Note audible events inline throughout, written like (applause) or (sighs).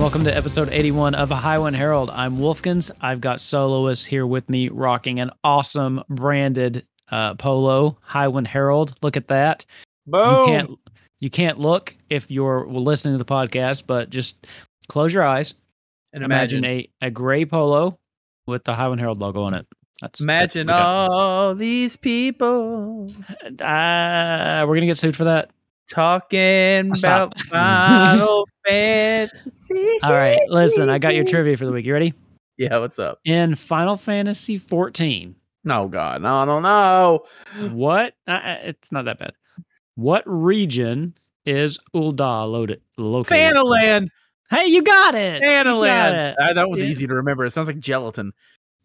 welcome to episode 81 of Highwind Herald. I'm Wolfkins. I've got Soloists here with me rocking an awesome branded uh, polo, Highwind Herald. Look at that. Boom! You can't you can't look if you're listening to the podcast, but just close your eyes and imagine, a, a gray polo with the Highwind Herald logo on it. That's imagine that's, all these people uh, we're gonna get sued for that. talking Stop. about (laughs) Final Fantasy. All right, listen, I got your trivia for the week. You ready? Yeah, what's up? In Final Fantasy 14, No, God, no, no, no. what? Uh, uh, it's not that bad. What region is Ul'dah loaded located? Thanalan, Hey, you got it. You got Thanalan. it. Uh, that was Yeah. easy to remember. It sounds like gelatin.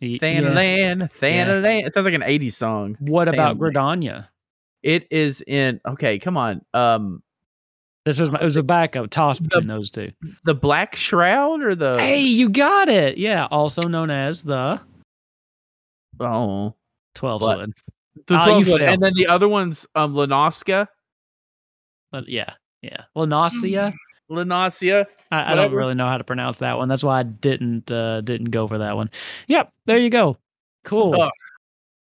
Y- yeah. Thanalan, Thanalan. It sounds like an '80s song. What about Family. Gridania? It is in. Okay, come on. Um, This was my, it was a backup toss between those two. the Black Shroud or the Hey, you got it. Yeah, also known as the oh 12 What? wood. the Oh, you 12 one. failed. and then the other one's um Lenoska, But yeah, yeah. Lanasia. Lenosia. I, I don't really know how to pronounce that one. That's why I didn't uh, didn't go for that one. Yep, there you go. Cool. Ugh.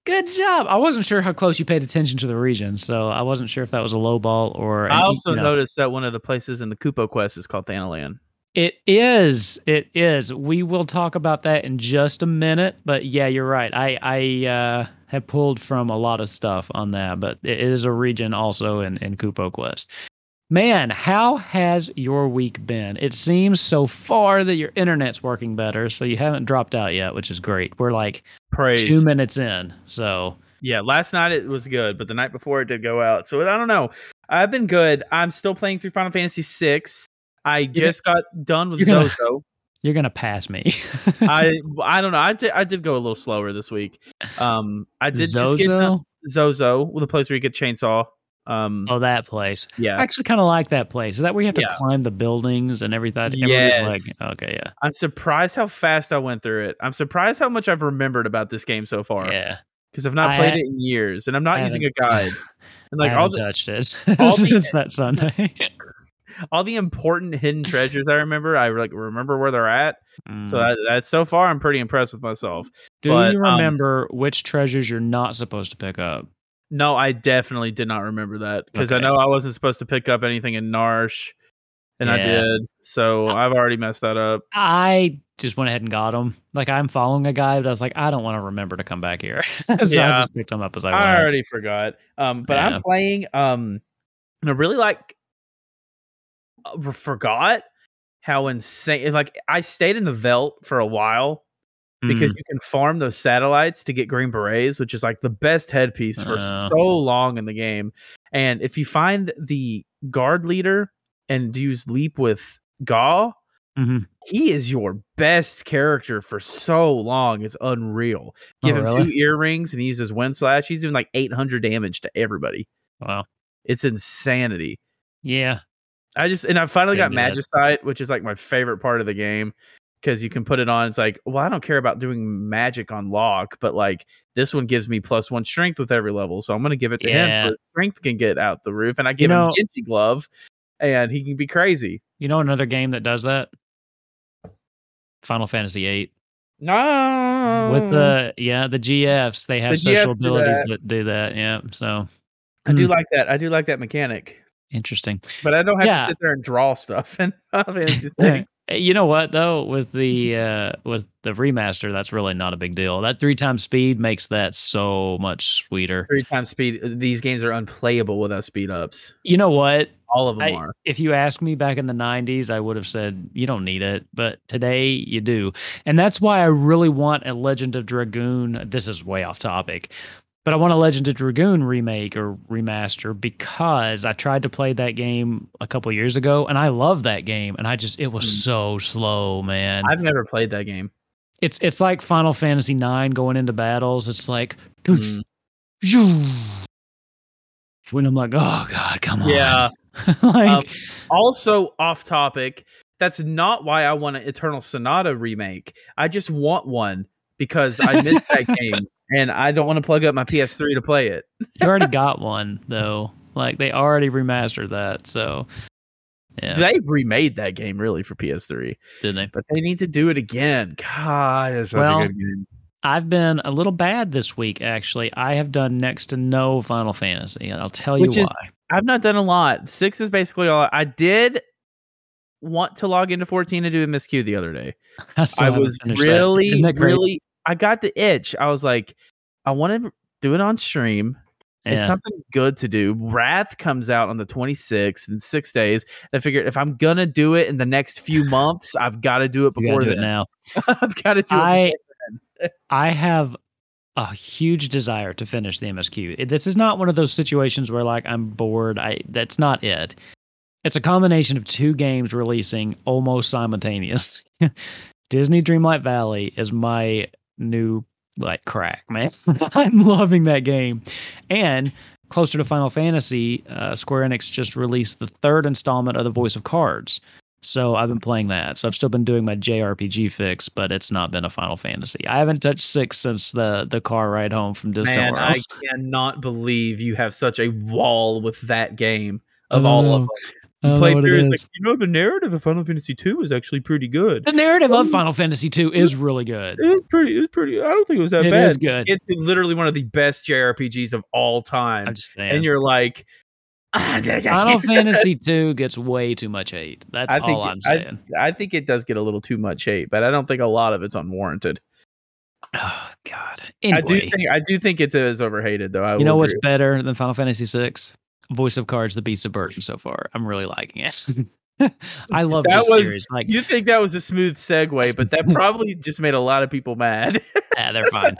Good job. I wasn't sure how close you paid attention to the region, so I wasn't sure if that was a low ball or. I also you know. noticed that one of the places in the Kupo quest is called Thanalan. It is. It is. We will talk about that in just a minute. But yeah, you're right. I I uh, have pulled from a lot of stuff on that, but it is a region also in in Kupo Quest. Man, how has your week been? It seems so far that your internet's working better, so you haven't dropped out yet, which is great. We're like Praise. two minutes in, so Yeah, last night it was good, but the night before it did go out. So I don't know. I've been good. I'm still playing through Final Fantasy VI. I just got done with you're gonna- Zozo. (laughs) you're gonna pass me. (laughs) I I don't know. I did I did go a little slower this week. Um, I did just get Zozo. Zozo with a place where you get chainsaw. Um, Oh, that place. Yeah, I actually kind of like that place. Is that where you have to Yeah. climb the buildings and everything? Yes. like, okay, yeah. I'm surprised how fast I went through it. I'm surprised how much I've remembered about this game so far. Yeah, because I've not I played ha- it in years, and I'm not I using a guide. (laughs) And like I all the touched it (laughs) all the- that Sunday. (laughs) all the important hidden treasures I remember, I like remember where they're at. So Mm. that, that so far, I'm pretty impressed with myself. do but, you um, remember which treasures you're not supposed to pick up? No, I definitely did not remember that because I know I wasn't supposed to pick up anything in Narshe, and I did. So I've already messed that up. I just went ahead and got them. Like I'm following a guy, but I was like, I don't want to remember to come back here, (laughs) so I just picked them up as I went. I already forgot. Um, but Yeah. I'm playing. Um, and I really like. uh, forgot how insane. Like I stayed in the Veldt for a while because Mm. you can farm those satellites to get green berets, which is like the best headpiece for Oh. so long in the game. And if you find the guard leader and use leap with Gau, Mhm. he is your best character for so long. It's unreal. Oh, Give him really? two earrings and he uses wind slash. He's doing like 800 damage to everybody. Wow. It's insanity. Yeah. I just and I finally got Didn't. Magicite, which is like my favorite part of the game because you can put it on. It's like, well, I don't care about doing magic on lock, but like this one gives me plus one strength with every level, so I'm gonna give it to him Yeah. so strength can get out the roof, and I give know- him Genji glove, and he can be crazy. You know another game that does that? Final Fantasy VIII. No, With the yeah, the GFs, they have The special GFs do abilities that. that. do that. Yeah. So I do Mm. like that. I do like that mechanic, interesting. but I don't have Yeah. to sit there and draw stuff. (laughs) And Final Fantasy (laughs) VI. Eh, You know what though, with the uh with the remaster, that's really not a big deal. That three times speed makes that so much sweeter. three times speed. These games are unplayable without speed ups. You know what? All of them I, are. if you asked me back in the 90s, I would have said you don't need it, but today you do. And that's why I really want a Legend of Dragoon. This is way off topic. But I want a Legend of Dragoon remake or remaster because I tried to play that game a couple years ago and I love that game and I just it was Mm. so slow, man. I've never played that game. it's it's like Final Fantasy 9 going into battles. It's like Mm. when I'm like, "Oh god, come on." Yeah. (laughs) like Um, Also, off topic. That's not why I want an Eternal Sonata remake. I just want one because I missed that (laughs) game and I don't want to plug up my PS3 to play it. (laughs) you already got one though. Like they already remastered that. So yeah, They remade that game really for PS3, didn't they? but they need to do it again. God, it's such Well, a good game. I've been a little bad this week actually. I have done next to no Final Fantasy, and I'll tell you is- why. I've not done a lot. Six is basically all I did. Want to log into 14 and do a MSQ the other day. (laughs) I, I was really, Isn't that crazy? really. I got the itch. I was like, I want to do it on stream. It's something good to do. Wrath comes out on the 26th in six days. I figured if I'm gonna do it in the next few (laughs) months, I've got to do it before do it then. now. (laughs) I've got to do it. I before I have a huge desire to finish the MSQ. This is not one of those situations where like I'm bored. I that's not it. It's a combination of two games releasing almost simultaneous. (laughs) Disney Dreamlight Valley is my new like crack, man. (laughs) I'm loving that game. And closer to Final Fantasy, uh, Square Enix just released the third installment of the Voice of Cards. So I've been playing that. So I've still been doing my JRPG fix, but it's not been a Final Fantasy. I haven't touched six since the the car ride home from Distant Man, I cannot believe you have such a wall with that game of I all of them. I Played through, it's like, you know, the narrative of Final Fantasy two is actually pretty good. The narrative of Final Fantasy II is really good. It was pretty. It was pretty. I don't think it was that It bad. It is good. It's literally one of the best JRPGs of all time. I'm just saying. and you're like, ah, (laughs) Final (laughs) Fantasy II gets way too much hate. That's I think all I'm I- saying. I think it does get a little too much hate, but I don't think a lot of it's unwarranted. (sighs) Oh God. I do Anyway, think I do think it is overhated, though. I you know what's agree. better than Final Fantasy VI? Voice of Cards: The Beast of Burden. So far, I'm really liking it. (laughs) I (laughs) love That this was- series. Like, You think that was a smooth segue, but that (laughs) probably just made a lot of people mad. yeah, they're fine.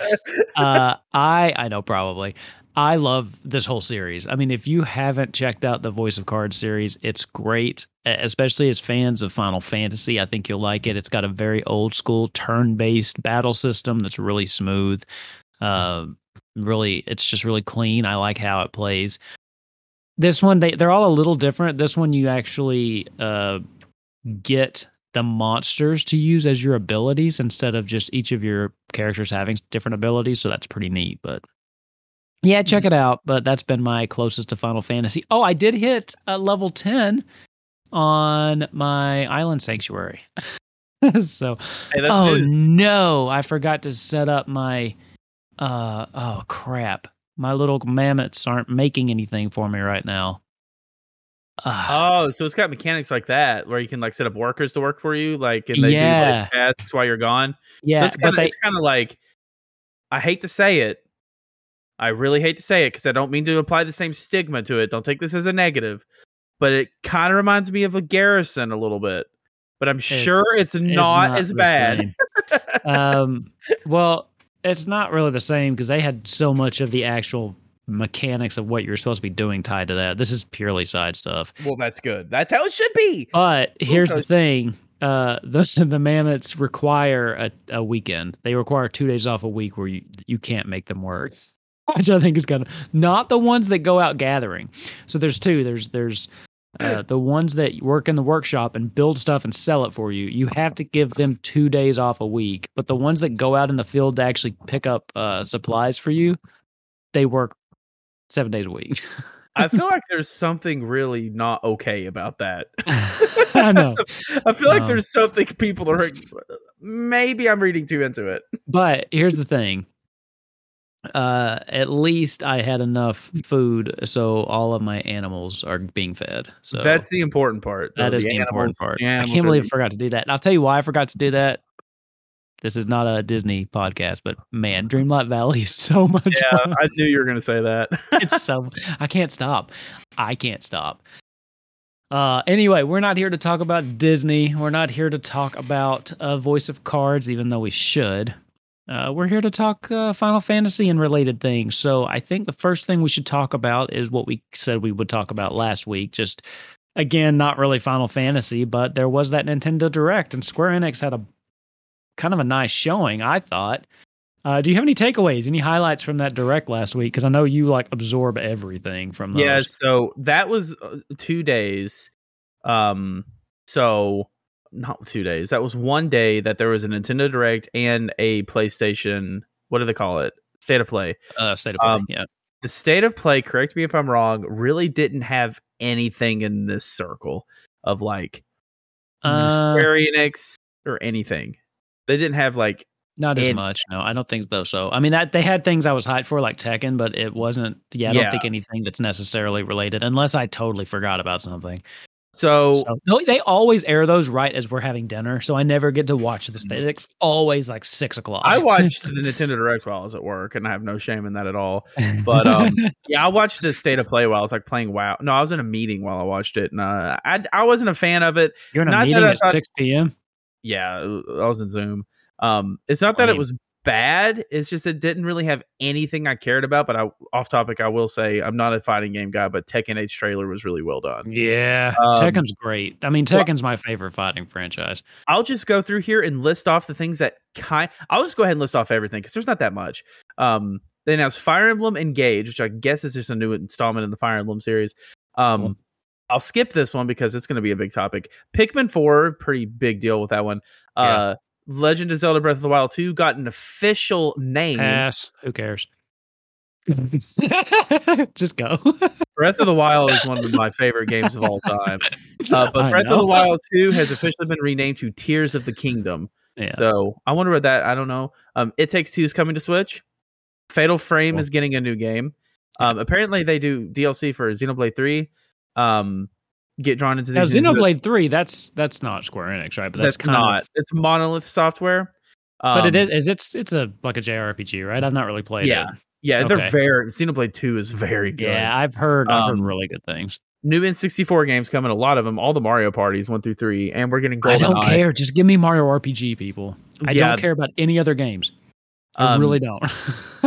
uh, I I know probably. I love this whole series. I mean, if you haven't checked out the Voice of Cards series, it's great. Especially as fans of Final Fantasy, I think you'll like it. It's got a very old school turn-based battle system that's really smooth. Uh, really, it's just really clean. I like how it plays. This one, they they're all a little different. This one, you actually uh, get the monsters to use as your abilities instead of just each of your characters having different abilities. So that's pretty neat. But yeah, check it out. But that's been my closest to Final Fantasy. Oh, I did hit uh, level 10 on my Island Sanctuary. (laughs) so, Hey, oh news. no, I forgot to set up my. Uh oh crap! My little mammoths aren't making anything for me right now. Ah. Oh, so it's got mechanics like that where you can like set up workers to work for you, like and they do like tasks while you're gone. yeah, it's kind of they it's kind of like I hate to say it. I really hate to say it because I don't mean to apply the same stigma to it. Don't take this as a negative, but it kind of reminds me of a garrison a little bit. But I'm sure it's, it's not, as bad. um, well, it's not really the same because they had so much of the actual mechanics of what you're supposed to be doing tied to that. This is purely side stuff. well, that's good. That's how it should be. But here's the thing: uh, (laughs) the the mammoths require a, a weekend. They require two days off a week where you you can't make them work. (laughs) Which I think is kind of not the ones that go out gathering. So there's two. There's there's uh, the ones that work in the workshop and build stuff and sell it for you. You have to give them two days off a week. But the ones that go out in the field to actually pick up uh, supplies for you, they work seven days a week. I (laughs) feel like there's something really not okay about that. (laughs) I know. (laughs) I feel like Um, there's something people are. Maybe I'm reading too into it. But here's the thing. Uh, at least I had enough food, so all of my animals are being fed. So That's the important part. though. that is the, important animals- part. the I can't believe I forgot to do that. And I'll tell you why I forgot to do that. This is not a Disney podcast, but man, Dreamlight Valley is (laughs) so much Yeah, fun. I knew you were going to say that. It's so (laughs) I can't stop. I can't stop. Uh, anyway, we're not here to talk about Disney. We're not here to talk about uh, Voice of Cards, even though we should. Uh, we're here to talk uh, Final Fantasy and related things. So I think the first thing we should talk about is what we said we would talk about last week. Just again, not really Final Fantasy, but there was that Nintendo Direct, and Square Enix had a kind of a nice showing. I thought. Uh, do you have any takeaways, any highlights from that direct last week? Because I know you like absorb everything from those. Yeah, so that was uh, two days. Um, so not two days. That was one day that there was a Nintendo Direct and a PlayStation. What do they call it? State of Play. uh, state of play. Um, yeah, The State of Play. Correct me if I'm wrong. Really didn't have anything in this circle of like uh, Square Enix or anything. They didn't have like not as and- much. No, I don't think though. So I mean, that they had things I was hyped for, like Tekken, but it wasn't. Yeah, I don't think anything that's necessarily related, unless I totally forgot about something. So. So they always air those right as we're having dinner, so I never get to watch this. state. It's always like six o'clock. I (laughs) watched the Nintendo Direct while I was at work, and I have no shame in that at all. But um, (laughs) yeah, I watched the State of Play while I was like playing WoW. No, I was in a meeting while I watched it, and uh, I I wasn't a fan of it. you're in a not meeting at thought- six p.m. Yeah, I was in Zoom. Um, it's not that it was bad. It's just it didn't really have anything I cared about. But I, off topic, I will say I'm not a fighting game guy, but Tekken 8's trailer was really well done. Yeah, Um, Tekken's great. I mean, so- Tekken's my favorite fighting franchise. I'll just go through here and list off the things that kind. I'll just go ahead and list off everything because there's not that much. Um, they announced Fire Emblem Engage, which I guess is just a new installment in the Fire Emblem series. Um, Cool. I'll skip this one because it's going to be a big topic. Pikmin 4, pretty big deal with that one. Uh, Legend of Zelda Breath of the Wild 2 got an official name. Pass. Who cares? (laughs) Just go. (laughs) Breath of the Wild is one of my favorite games of all time. Uh, (laughs) but I Breath of the Wild 2 has officially been renamed to Tears of the Kingdom. Yeah. So I wonder what that. I don't know. Um, it Takes Two is coming to Switch. Fatal Frame Cool. is getting a new game. Um, apparently they do DLC for Xenoblade Three. Um, get drawn into Now, these. Xenoblade Three. That's that's not Square Enix, right? But that's, That's, not. Of, It's Monolith Software. Um, but it is. Is it's it's a like a JRPG, right? I've not really played Yeah, it. Yeah, Okay. they're very. Xenoblade Two is very good. Yeah, I've heard. I've Um, heard really good things. New N64 games coming. A lot of them. All the Mario parties one through three, and we're getting. I don't GoldenEye. care. Just give me Mario RPG, people. I Yeah. don't care about any other games. I Um, really don't.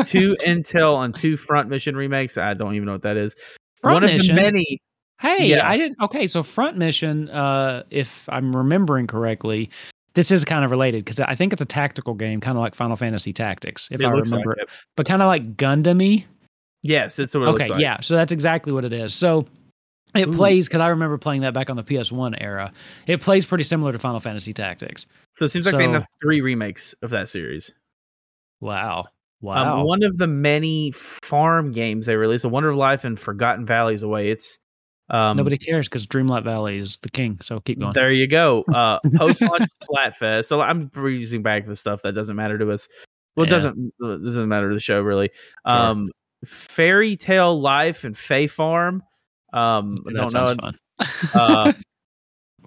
two (laughs) Intel and two Front Mission remakes. I don't even know what that is. Front one of the many. Hey, Yeah. I didn't. Okay, so Front Mission, uh, if I'm remembering correctly, this is kind of related because I think it's a tactical game, kind of like Final Fantasy Tactics, if it I remember, like it, but kind of like Gundam-y. Yes, it's what it Okay, looks like. yeah, so that's exactly what it is. So it Ooh. plays because I remember playing that back on the PS1 era. It plays pretty similar to Final Fantasy Tactics. So it seems like they So- announced three remakes of that series. Wow, wow. Um, one of the many farm games they released, A Wonderful Life and Forgotten Valleys Away. It's um, Nobody cares because Dreamlight Valley is the king. So keep going. There you go. Uh, (laughs) Post launch Splatfest. So I'm reusing back the stuff that doesn't matter to us. Well, it doesn't it doesn't matter to the show really. Sure. Um, Fairy Tale Life and Fae Farm. Um, I don't know. fun. Uh,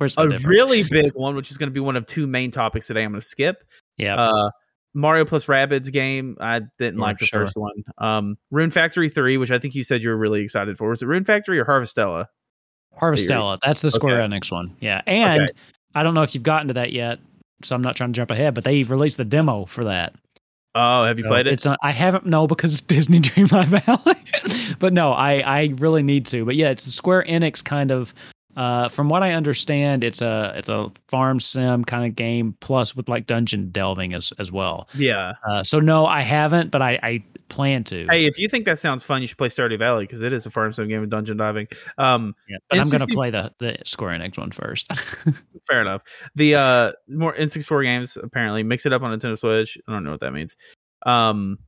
(laughs) a really big one, which is going to be one of two main topics today. I'm going to skip. yeah. Uh, Mario plus Rabbids game. I didn't like the sure. first one. Um, Rune Factory three, which I think you said you were really excited for. Was it Rune Factory or Harvestella? Harvestella. That's the Square Okay. Enix one. Yeah. And Okay. I don't know if you've gotten to that yet, so I'm not trying to jump ahead, but they released the demo for that. Oh, have you So played it? It's not, I haven't no because (laughs) Disney Dreamlight Valley. (laughs) but no, I I really need to. But yeah, it's a Square Enix kind of uh from what I understand, it's a it's a farm sim kind of game plus with like dungeon delving as as well. Yeah. Uh so no, I haven't, but I I plan to. Hey, if you think that sounds fun, you should play Stardew Valley because it is a farm sim game with dungeon diving. Um, yeah, but I'm going to play the the Square Enix one first. (laughs) fair enough. The uh more N64 games apparently mix it up on Nintendo Switch. I don't know what that means. Um,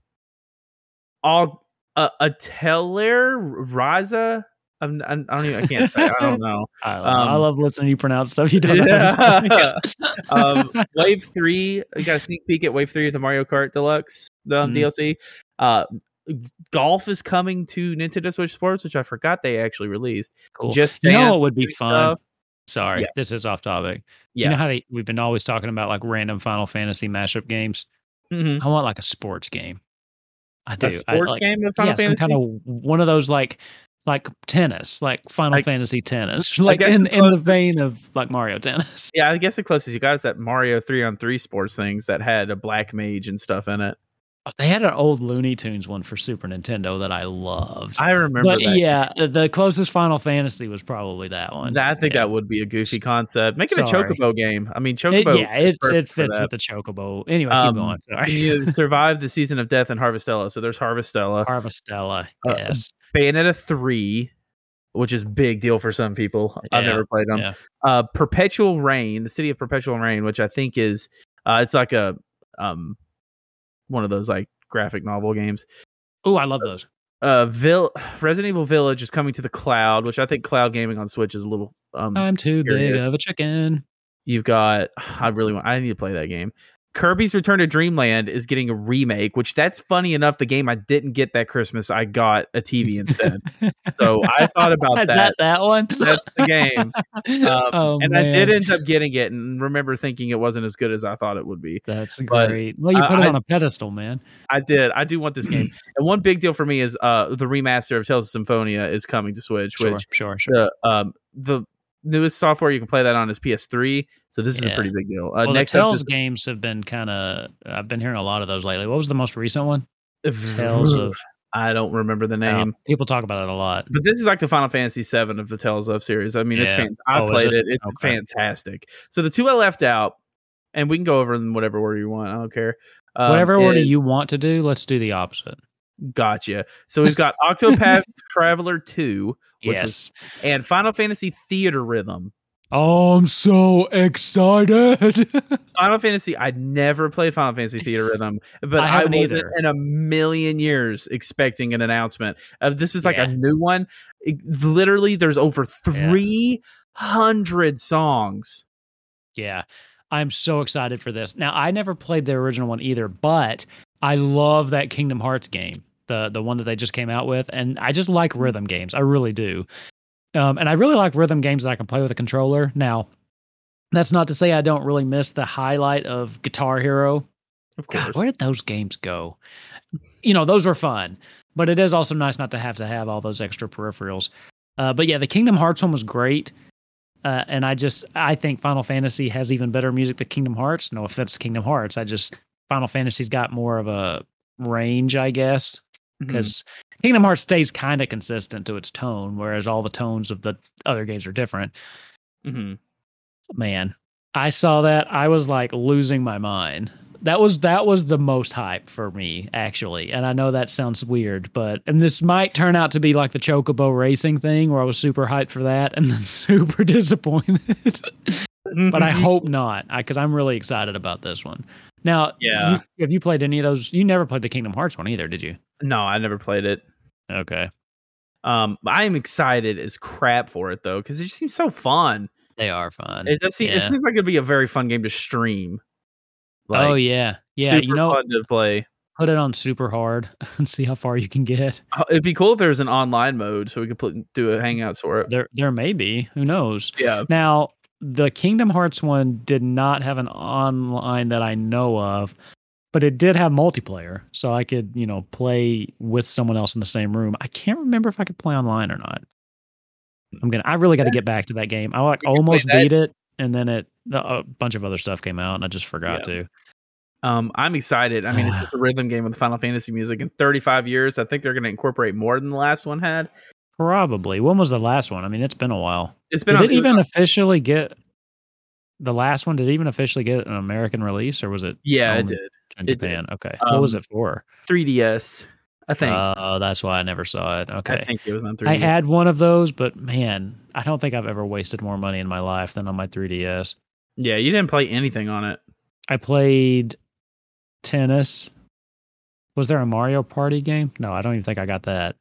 all uh, Teller Raza. I'm, I'm, I don't even. I can't say. I don't (laughs) know. I, don't. I Um, love listening to you pronounce stuff you don't know. to (laughs) (laughs) um, Wave three, we got a sneak peek at Wave three of the Mario Kart Deluxe um, Mhm. DLC. Uh, golf is coming to Nintendo Switch Sports, which I forgot they actually released. cool. Just you know it would be fun? stuff. Sorry, Yeah. this is off topic. Yeah, You know how they, we've been always talking about like random Final Fantasy mashup games. Mhm. I want like a sports game. I do. a I, sports like, game of Final yeah, some kind of one of those like like tennis, like Final Like- Fantasy tennis, (laughs) like in the in the vein of like Mario tennis. Yeah, I guess the closest you got is that Mario three on three sports things that had a black mage and stuff in it. They had an old Looney Tunes one for Super Nintendo that I loved. I remember but that. yeah, the closest Final Fantasy was probably that one. I think Yeah. that would be a goofy concept. Make it a chocobo game. I mean, It- chocobo. yeah, it, it fits with the chocobo. Anyway, Um, keep going. Can Sorry. you (laughs) survive the season of death in Harvestella? So there's Harvestella, Harvestella. Uh, Yes. Bayonetta three, which is big deal for some people. I've never played them. yeah. Uh, Perpetual Rain, the city of Perpetual Rain, which I think is uh, it's like a um one of those like graphic novel games. Oh, I love those. Uh, Vil- Resident Evil Village is coming to the cloud, which I think cloud gaming on Switch is a little um. I'm too big of a chicken. You've got (sighs) I really want I need to play that game. Kirby's Return to Dreamland is getting a remake, which that's funny enough. The game I didn't get that Christmas, I got a TV (laughs) instead. so I thought about Is that. that that one? That's the game. (laughs) Um, oh, and I did end up getting it and remember thinking it wasn't as good as I thought it would be. That's but, great. Well, you put it on a pedestal, man. I did. I do want this game. (clears throat) and one big deal for me is uh the remaster of Tales of Symphonia is coming to Switch, Sure, which sure, sure. the um the newest software you can play that on is PS3. So this is a pretty big deal. Uh, well, next the Tales is games have been kind of. I've been hearing a lot of those lately. What was the most recent one? Tales of. I don't remember the uh, name. people talk about it a lot. But this is like the Final Fantasy VII of the Tales of series. I mean, it's fan- I Oh, played it? it. It's Okay. fantastic. So the two I left out, and we can go over in whatever order you want. I don't care. Um, Whatever order is- you want to do, let's do the opposite. Gotcha. So we've got Octopath (laughs) Traveler 2 Yes. and Final Fantasy Theatrhythm. oh, I'm so excited. (laughs) Final Fantasy, I'd never played Final Fantasy Theater Rhythm, but I I, wasn't either. in a million years expecting an announcement of this is like Yeah. a new one. It- literally, there's over 300 songs. Yeah. I'm so excited for this. Now, I never played the original one either, but I love that Kingdom Hearts game, the the one that they just came out with, and I just like rhythm games. I really do. Um, and I really like rhythm games that I can play with a controller. Now, that's not to say I don't really miss the highlight of Guitar Hero. Of course. God, where did those games go? You know, those were fun, but it is also nice not to have to have all those extra peripherals. Uh, but yeah, the Kingdom Hearts one was great. Uh, and I just I think Final Fantasy has even better music than Kingdom Hearts. No offense to Kingdom Hearts, I just Final Fantasy's got more of a range, I guess, Mhm. because Kingdom Hearts stays kind of consistent to its tone, whereas all the tones of the other games are different. Mhm. Man, I saw that I was like losing my mind. That was that was the most hype for me actually, and I know that sounds weird, but and this might turn out to be like the Chocobo racing thing where I was super hyped for that and then (laughs) super disappointed. but I (laughs) hope not, because I'm really excited about this one. Now, Yeah. you- have you played any of those? You never played the Kingdom Hearts one either, did you? No, I never played it. Okay, Um, I am excited as crap for it though, because it just seems so fun. they are fun. It does seem, it seems like it'd be a very fun game to stream. oh yeah, yeah. You know, fun to play. put it on super hard (laughs) and see how far you can get. Uh, It'd be cool if there was an online mode, so we could put, do a hangouts for it. There, there may be. Who knows? Yeah, Now, the Kingdom Hearts one did not have an online that I know of, but it did have multiplayer, so I could, you know, play with someone else in the same room. I can't remember if I could play online or not. I'm gonna. I really got to get back to that game. I like You can play almost beat it, and then it a bunch of other stuff came out, and I just forgot to. um, I'm excited. I mean, it's just a (sighs) rhythm game with Final Fantasy music. In 35 years, I think they're going to incorporate more than the last one had. Probably. When was the last one? I mean, it's been a while. It's been Did it even officially get the last one? Did it even officially get an American release, or was it yeah, it did. In did. Japan? Okay. what was Um, it for? 3DS, I think. Oh, that's why I never saw it. Okay. I think it was on 3DS. I had one of those, but man, I don't think I've ever wasted more money in my life than on my 3DS. yeah, you didn't play anything on it. I played tennis. Was there a Mario Party game? No, I don't even think I got that.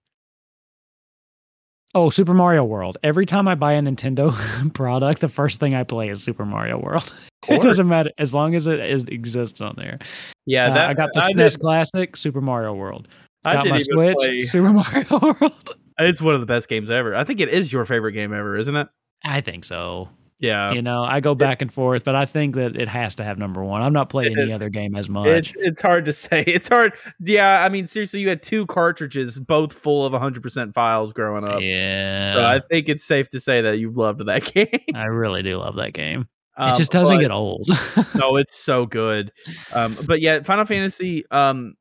Oh, Super Mario World. Every time I buy a Nintendo (laughs) product, the first thing I play is Super Mario World. (laughs) it doesn't matter as long as it is, exists on there. Yeah, Uh, that I got the I SNES did- Classic, Super Mario World. I Got my even Switch, play- (laughs) Super Mario World. It's one of the best games ever. I think it is your favorite game ever, isn't it? I think so. Yeah. You know, I go back and forth, but I think that it has to have number one. I'm not playing any other game as much. It's it's hard to (laughs) say. It's hard. Yeah, I mean, seriously, you had two cartridges, both full of 100% files growing up. yeah, So I think it's safe to say that you've loved that (laughs) game. I really do love that game. Um, it just doesn't but- get old. (laughs) no, it's so good. Um, but yeah, Final Fantasy. Um,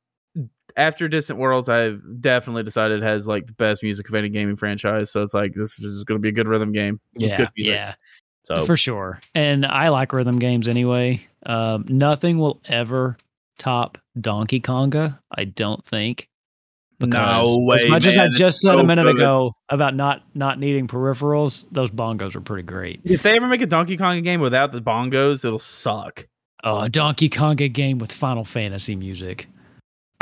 after Distant Worlds, I've definitely decided has like the best music of any gaming franchise. So it's like this is going to be a good rhythm game. yeah, yeah, So for sure. And I like rhythm games anyway. Um, nothing will ever top Donkey Konga. I don't think. No way, as much as I just said So a minute good. ago about not not needing peripherals, those bongos are pretty great. if they ever make a Donkey Kong game without the bongos, it'll suck. Oh, a Donkey Konga game with Final Fantasy music.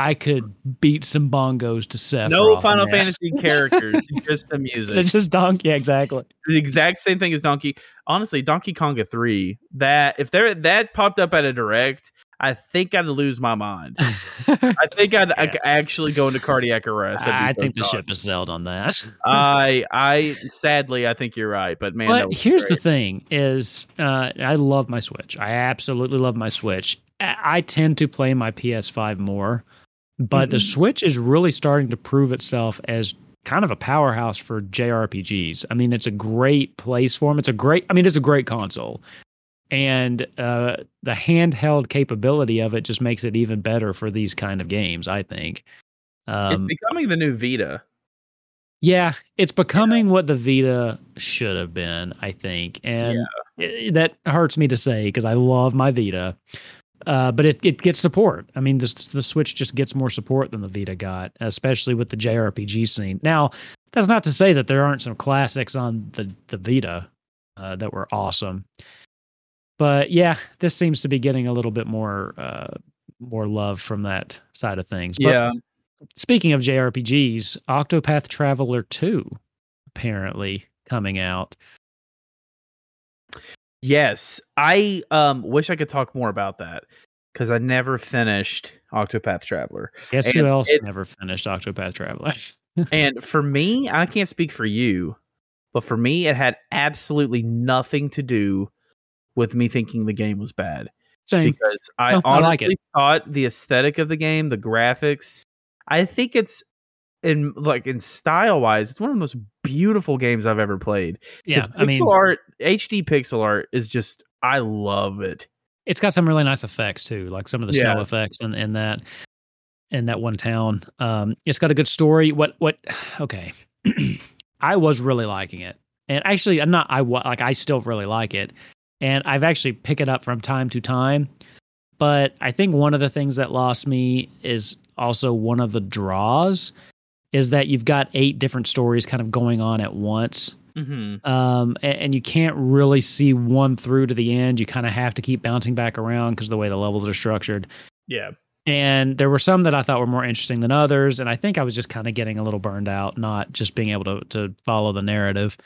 I could beat some bongos to Sephiroth. No Final. (laughs) Fantasy characters, just the music. It's just Donkey. Yeah, exactly. the exact same thing as Donkey. Honestly, Donkey Konga three. That if there that popped up at a direct, I think I'd lose my mind. (laughs) I think I'd, I'd Yeah. actually go into cardiac arrest. I'd I think the shocked. ship has sailed on that. (laughs) I I sadly I think you're right, but man, but was here's great. the thing: is uh, I love my Switch. I absolutely love my Switch. I, I tend to play my PS5 more, but the Mhm. Switch is really starting to prove itself as kind of a powerhouse for JRPGs. I mean, it's a great place for them. It's a great. I mean, it's a great console. And uh, the handheld capability of it just makes it even better for these kind of games. I think. It's Um, becoming the new Vita. yeah, it's becoming what the Vita should have been, I think. And i- that hurts me to say because I love my Vita. Uh, but it, it gets support. I mean, this, the Switch just gets more support than the Vita got, especially with the JRPG scene. Now, that's not to say that there aren't some classics on the, the Vita uh, that were awesome. But yeah, this seems to be getting a little bit more uh, more love from that side of things. But Yeah, Speaking of JRPGs, Octopath Traveler 2 apparently coming out. yes. I um wish I could talk more about that because I never finished Octopath Traveler. Guess who else it- never finished Octopath Traveler? (laughs) and for me, I can't speak for you, but for me, it had absolutely nothing to do with me thinking the game was bad. Same. because I No, I like honestly thought the aesthetic of the game, the graphics, I think it's in like in style wise, it's one of the most beautiful games I've ever played. Yeah, Because I pixel mean, art, HD pixel art is just I love it. it's got some really nice effects too, like some of the snow Yes. effects in, in that in that one town. Um, it's got a good story. What what? (sighs) Okay, (clears throat) I was really liking it, and actually, I'm not. I like. I still really like it, and I've actually pick it up from time to time. But I think one of the things that lost me is also one of the draws is that you've got eight different stories kind of going on at once Mm-hmm. um, and, and you can't really see one through to the end. You kind of have to keep bouncing back around because of the way the levels are structured. Yeah. And there were some that I thought were more interesting than others, and I think I was just kind of getting a little burned out, not just being able to to follow the narrative.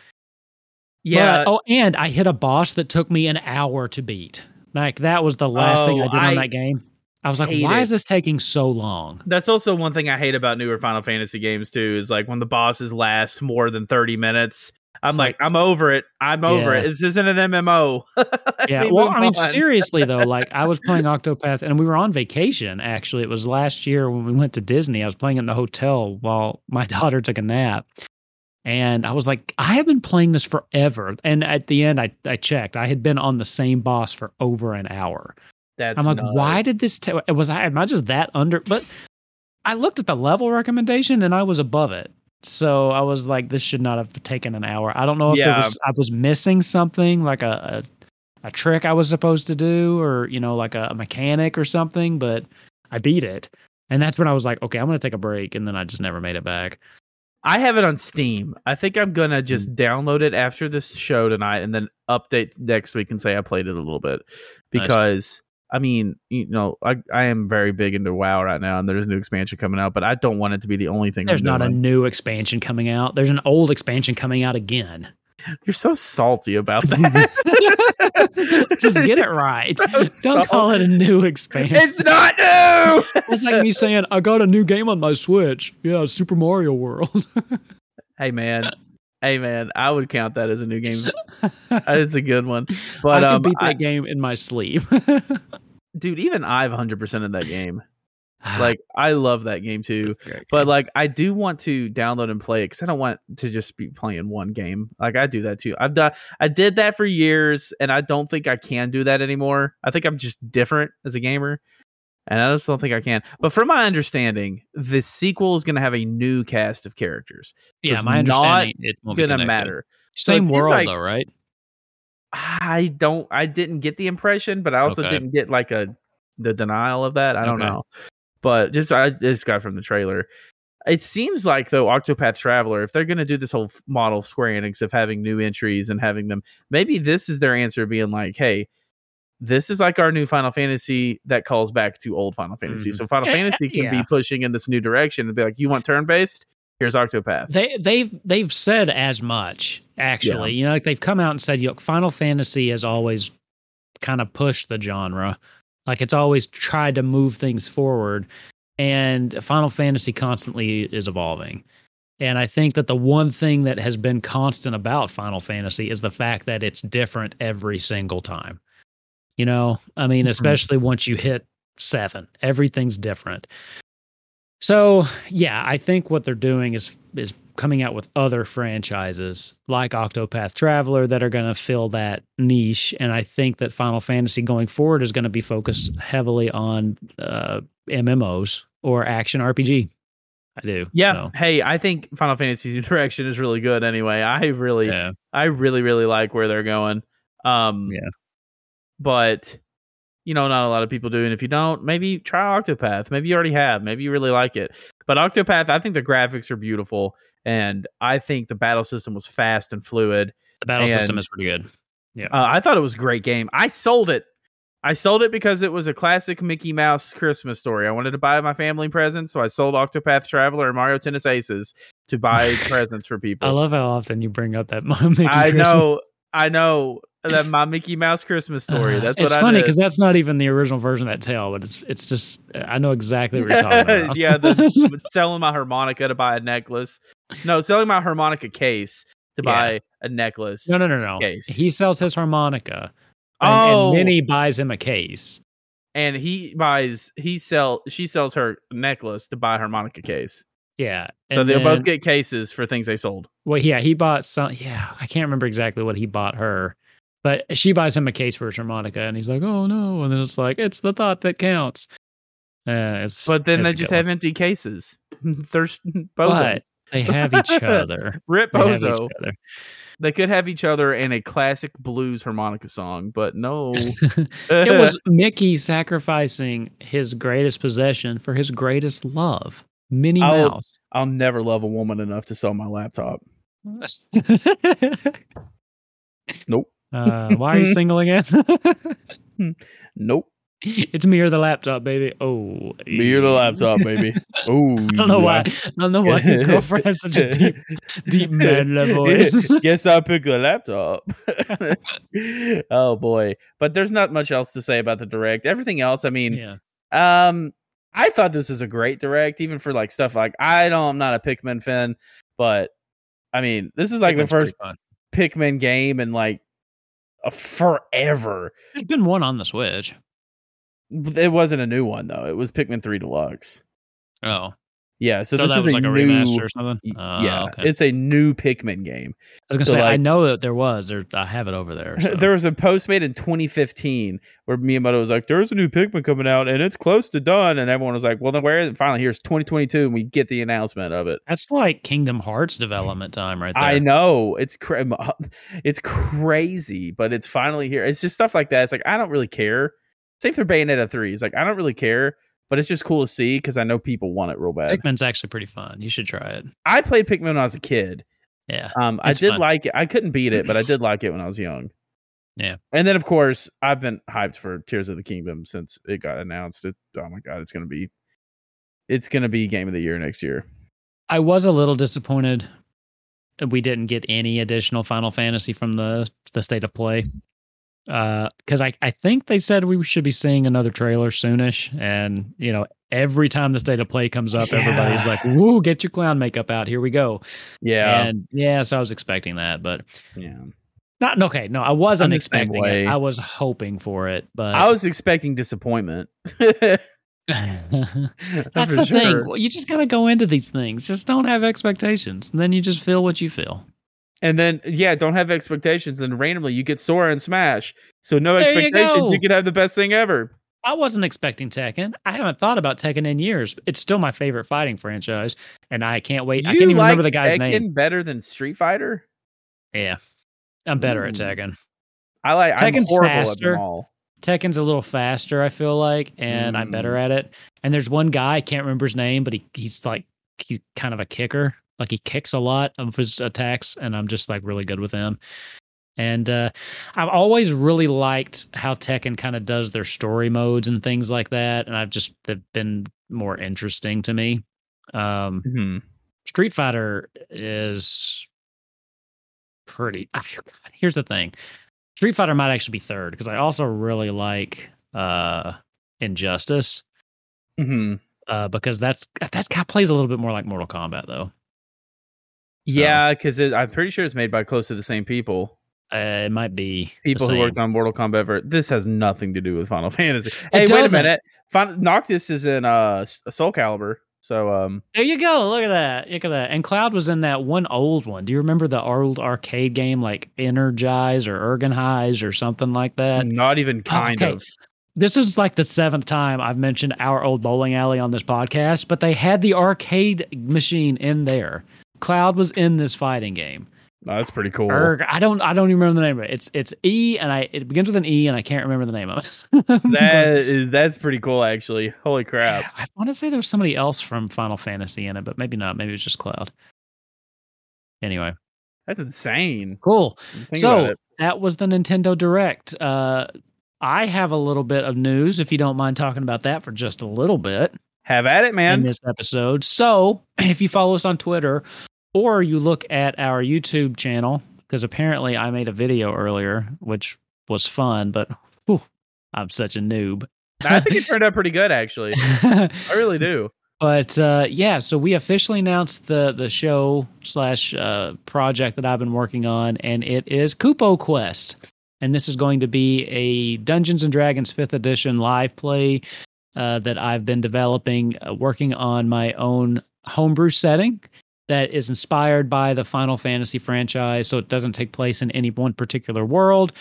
Yeah. But- oh, and I hit a boss that took me an hour to beat. Like that was the last thing Oh, I did I on that game. I was like, why it. is this taking so long? That's also one thing I hate about newer Final Fantasy games too, is like when the bosses last more than 30 minutes. I'm like, like- I'm over it. I'm over Yeah. it. This isn't an MMO. (laughs) Yeah, well, I mean, seriously though, (laughs) like I was playing Octopath, and we were on vacation. Actually, it was last year when we went to Disney. I was playing in the hotel while my (laughs) daughter took a nap, and I was like, I have been playing this forever. And at the end, I I checked, I had been on the same boss for over an hour. That's I'm like, nuts. why did this? ta- was I am I just that under? But I looked at the level recommendation, and I was above it. So I was like, this should not have taken an hour. I don't know if Yeah. was I was missing something like a, a a trick I was supposed to do, or you know, like a, a mechanic or something. But I beat it, and that's when I was like, okay, I'm gonna take a break, and then I just never made it back. I have it on Steam. I think I'm gonna just Hmm. download it after this show tonight and then update next week and say I played it a little bit because I mean, you know, I I am very big into WoW right now and there's a new expansion coming out, but I don't want it to be the only thing. There's I'm not a new expansion coming out. There's an old expansion coming out again. You're so salty about (laughs) that. (laughs) just get it right. So Don't salty. call it a new expansion. It's not new. (laughs) It's like me saying, I got a new game on my Switch. Yeah, Super Mario World. hey man, Hey man, I would count that as a new game. It's a good one. But I can um, beat that I- game in my sleep. dude, even I've 100% in that game. Ah, like I love that game too. Great But like I do want to download and play it because I don't want to just be playing one game. Like I do that too. I've done I did that for years and I don't think I can do that anymore. I think I'm just different as a gamer. And I just don't think I can. But from my understanding, the sequel is gonna have a new cast of characters. So yeah, it's my understanding it won't be gonna matter. Same seems world like- though, right? I don't I didn't get the impression, but I also Okay. didn't get like a the denial of that. I don't Okay. know. But just I just got from the trailer. It seems like though Octopath Traveler, if they're gonna do this whole model of Square Enix of having new entries and having them, maybe this is their answer, being like, "Hey, this is like our new Final Fantasy that calls back to old Final Fantasy." Mhm. So Final Fantasy can yeah. be pushing in this new direction and be like, "You want turn based? Here's Octopath." They they've they've said as much actually. You know, like they've come out and said, "Look, Final Fantasy has always kind of pushed the genre. Like it's always tried to move things forward, and Final Fantasy constantly is evolving." And I think that the one thing that has been constant about Final Fantasy is the fact that it's different every single time. You know, I mean, Mhm. especially once you hit seven, everything's different. So yeah, I think what they're doing is is coming out with other franchises like Octopath Traveler that are going to fill that niche, and I think that Final Fantasy going forward is going to be focused heavily on uh, MMOs or action RPG. I do. Yeah. so, Hey, I think Final Fantasy's (laughs) direction is really good. Anyway, I really, yeah. I really, really like where they're going. Um, Yeah. But you know, not a lot of people do. And if you don't, maybe try Octopath. Maybe you already have. Maybe you really like it. But Octopath, I think the graphics are beautiful, and I think the battle system was fast and fluid. The battle system is pretty good. Uh, I thought it was a great game. I sold it. I sold it because it was a classic Mickey Mouse Christmas story. I wanted to buy my family presents, so I sold Octopath Traveler and Mario Tennis Aces to buy (laughs) presents for people. I love how often you bring up that (laughs) Mickey I Christmas. know, I know that my Mickey Mouse Christmas story. Uh, That's it's what funny I did. because that's not even the original version of that tale, but it's it's just I know exactly what you're talking (laughs) about. yeah, the, (laughs) selling my harmonica to buy a necklace. No, selling my harmonica case to Yeah. buy a necklace. no, no, no, no. Case. He sells his harmonica, and, Oh. and Minnie buys him a case. And he buys, he sell, she sells her necklace to buy harmonica case. Yeah, So they'll then- both get cases for things they sold. Well, yeah, he bought some. Yeah, I can't remember exactly what he bought her, but she buys him a case for his harmonica, and he's like, "Oh no!" And then it's like, "It's the thought that counts." Uh, But then they just have empty cases. (laughs) There's (laughs) bozo. They have each (laughs) other. Rip They bozo. other. They could have each other in a classic blues harmonica song, but no. it was Mickey sacrificing his greatest possession for his greatest love, Minnie I'll- Mouse. I'll never love a woman enough to sell my laptop. Nope. Uh, why are you (laughs) single again? Nope. it's me or the laptop, baby. Oh, Me or the laptop, baby. (laughs) Oh, I don't know why. I don't know why your girlfriend has such a deep, deep (laughs) manly voice. yes, I'll pick the laptop. oh boy, but there's not much else to say about the direct. Everything else, I mean, yeah, um, I thought this is a great direct, even for like stuff like I don't, I'm not a Pikmin fan, but I mean, this is like Pikmin's the first. Pikmin game and like forever. There's been one on the Switch. It wasn't a new one though. It was Pikmin Three Deluxe. Oh, Yeah, so so this that is like a new. remaster or something. Oh, yeah, okay. it's a new Pikmin game. I was gonna so, say I know that there was. There, I have it over there. (laughs) so. there was a post made in 2015 where Miyamoto was like, "There's a new Pikmin coming out, and it's close to done." And everyone was like, "Well, then where is it?" Finally, here's 2022, and we get the announcement of it. That's like Kingdom Hearts development time, right there. I know it's cra- (laughs) it's crazy, but it's finally here. It's just stuff like that. It's like I don't really care. Same for Bayonetta three. It's like I don't really care, but it's just cool to see because I know people want it real bad. Pikmin's actually pretty fun. You should try it. I played Pikmin when I was a kid. Yeah. Um, I did fun. like it. I couldn't beat it, but I did (laughs) like it when I was young. Yeah. And then of course I've been hyped for Tears of the Kingdom since it got announced. It, oh my god, it's gonna be it's gonna be game of the year next year. I was a little disappointed we didn't get any additional Final Fantasy from the the state of play. Uh, because I, I think they said we should be seeing another trailer soonish and you know every time the state of play comes up everybody's like woo get your clown makeup out. Here we go. Yeah. and yeah so i was expecting that but yeah. not okay no i wasn't I'm the same expecting it. i was hoping for it but I was expecting disappointment. (laughs) (laughs) that's the thing. sure. Well, you just gotta go into these things. Just don't have expectations. And then you just feel what you feel And then yeah, don't have expectations. And randomly you get Sora and Smash. So no There expectations. You, go. can have the best thing ever. I wasn't expecting Tekken. I haven't thought about Tekken in years. It's still my favorite fighting franchise, and I can't wait. I can't even like remember the guy's Tekken name. better than Street Fighter? Yeah, I'm better at Tekken. I like Tekken's I'm horrible at faster. them all. Tekken's a little faster, I feel like, and I'm better Mm. at it. And there's one guy I can't remember his name, but he he's like he's kind of a kicker. Like he kicks a lot of his attacks, and I'm just like really good with him. And uh, I've always really liked how Tekken kind of does their story modes and things like that, and I've just they've been more interesting to me. Um, Mhm. Street Fighter is pretty. ah, Here's the thing: Street Fighter might actually be third because I also really like uh, Injustice Mhm. uh, because that's that kind plays a little bit more like Mortal Kombat though. Yeah, because I'm pretty sure it's made by close to the same people. Uh, it might be People who worked on Mortal Kombat. ver- This has nothing to do with Final (laughs) Fantasy. Hey, wait a minute. Fin- Noctis is in uh Soul Calibur. So um There you go. Look at that. Look at that. And Cloud was in that one old one. Do you remember the old arcade game like Energize or Ergenhize or something like that? not even kind okay. of. This is like the seventh time I've mentioned our old bowling alley on this podcast, but they had the arcade machine in there. Cloud was in this fighting game. Oh, that's pretty cool. Erg, I don't I don't even remember the name of it. It's it's E and I it begins with an E and I can't remember the name of it. (laughs) that is that's pretty cool actually. Holy crap. I want to say there was somebody else from Final Fantasy in it, but maybe not. Maybe it was just Cloud. Anyway, That's insane. cool. So that was the Nintendo Direct. Uh, I have a little bit of news, if you don't mind talking about that for just a little bit Have at it, in man. this episode. So (clears throat) if you follow us on Twitter or you look at our YouTube channel, because apparently I made a video earlier, which was fun, but whew, I'm such a noob. I think it (laughs) turned out pretty good actually. I really do. But uh, yeah, so we officially announced the the show slash uh, project that I've been working on, and it is Kupo Quest, and this is going to be a Dungeons and Dragons Fifth Edition live play uh, that I've been developing, uh, working on my own homebrew setting that is inspired by the Final Fantasy franchise. So it doesn't take place in any one particular world.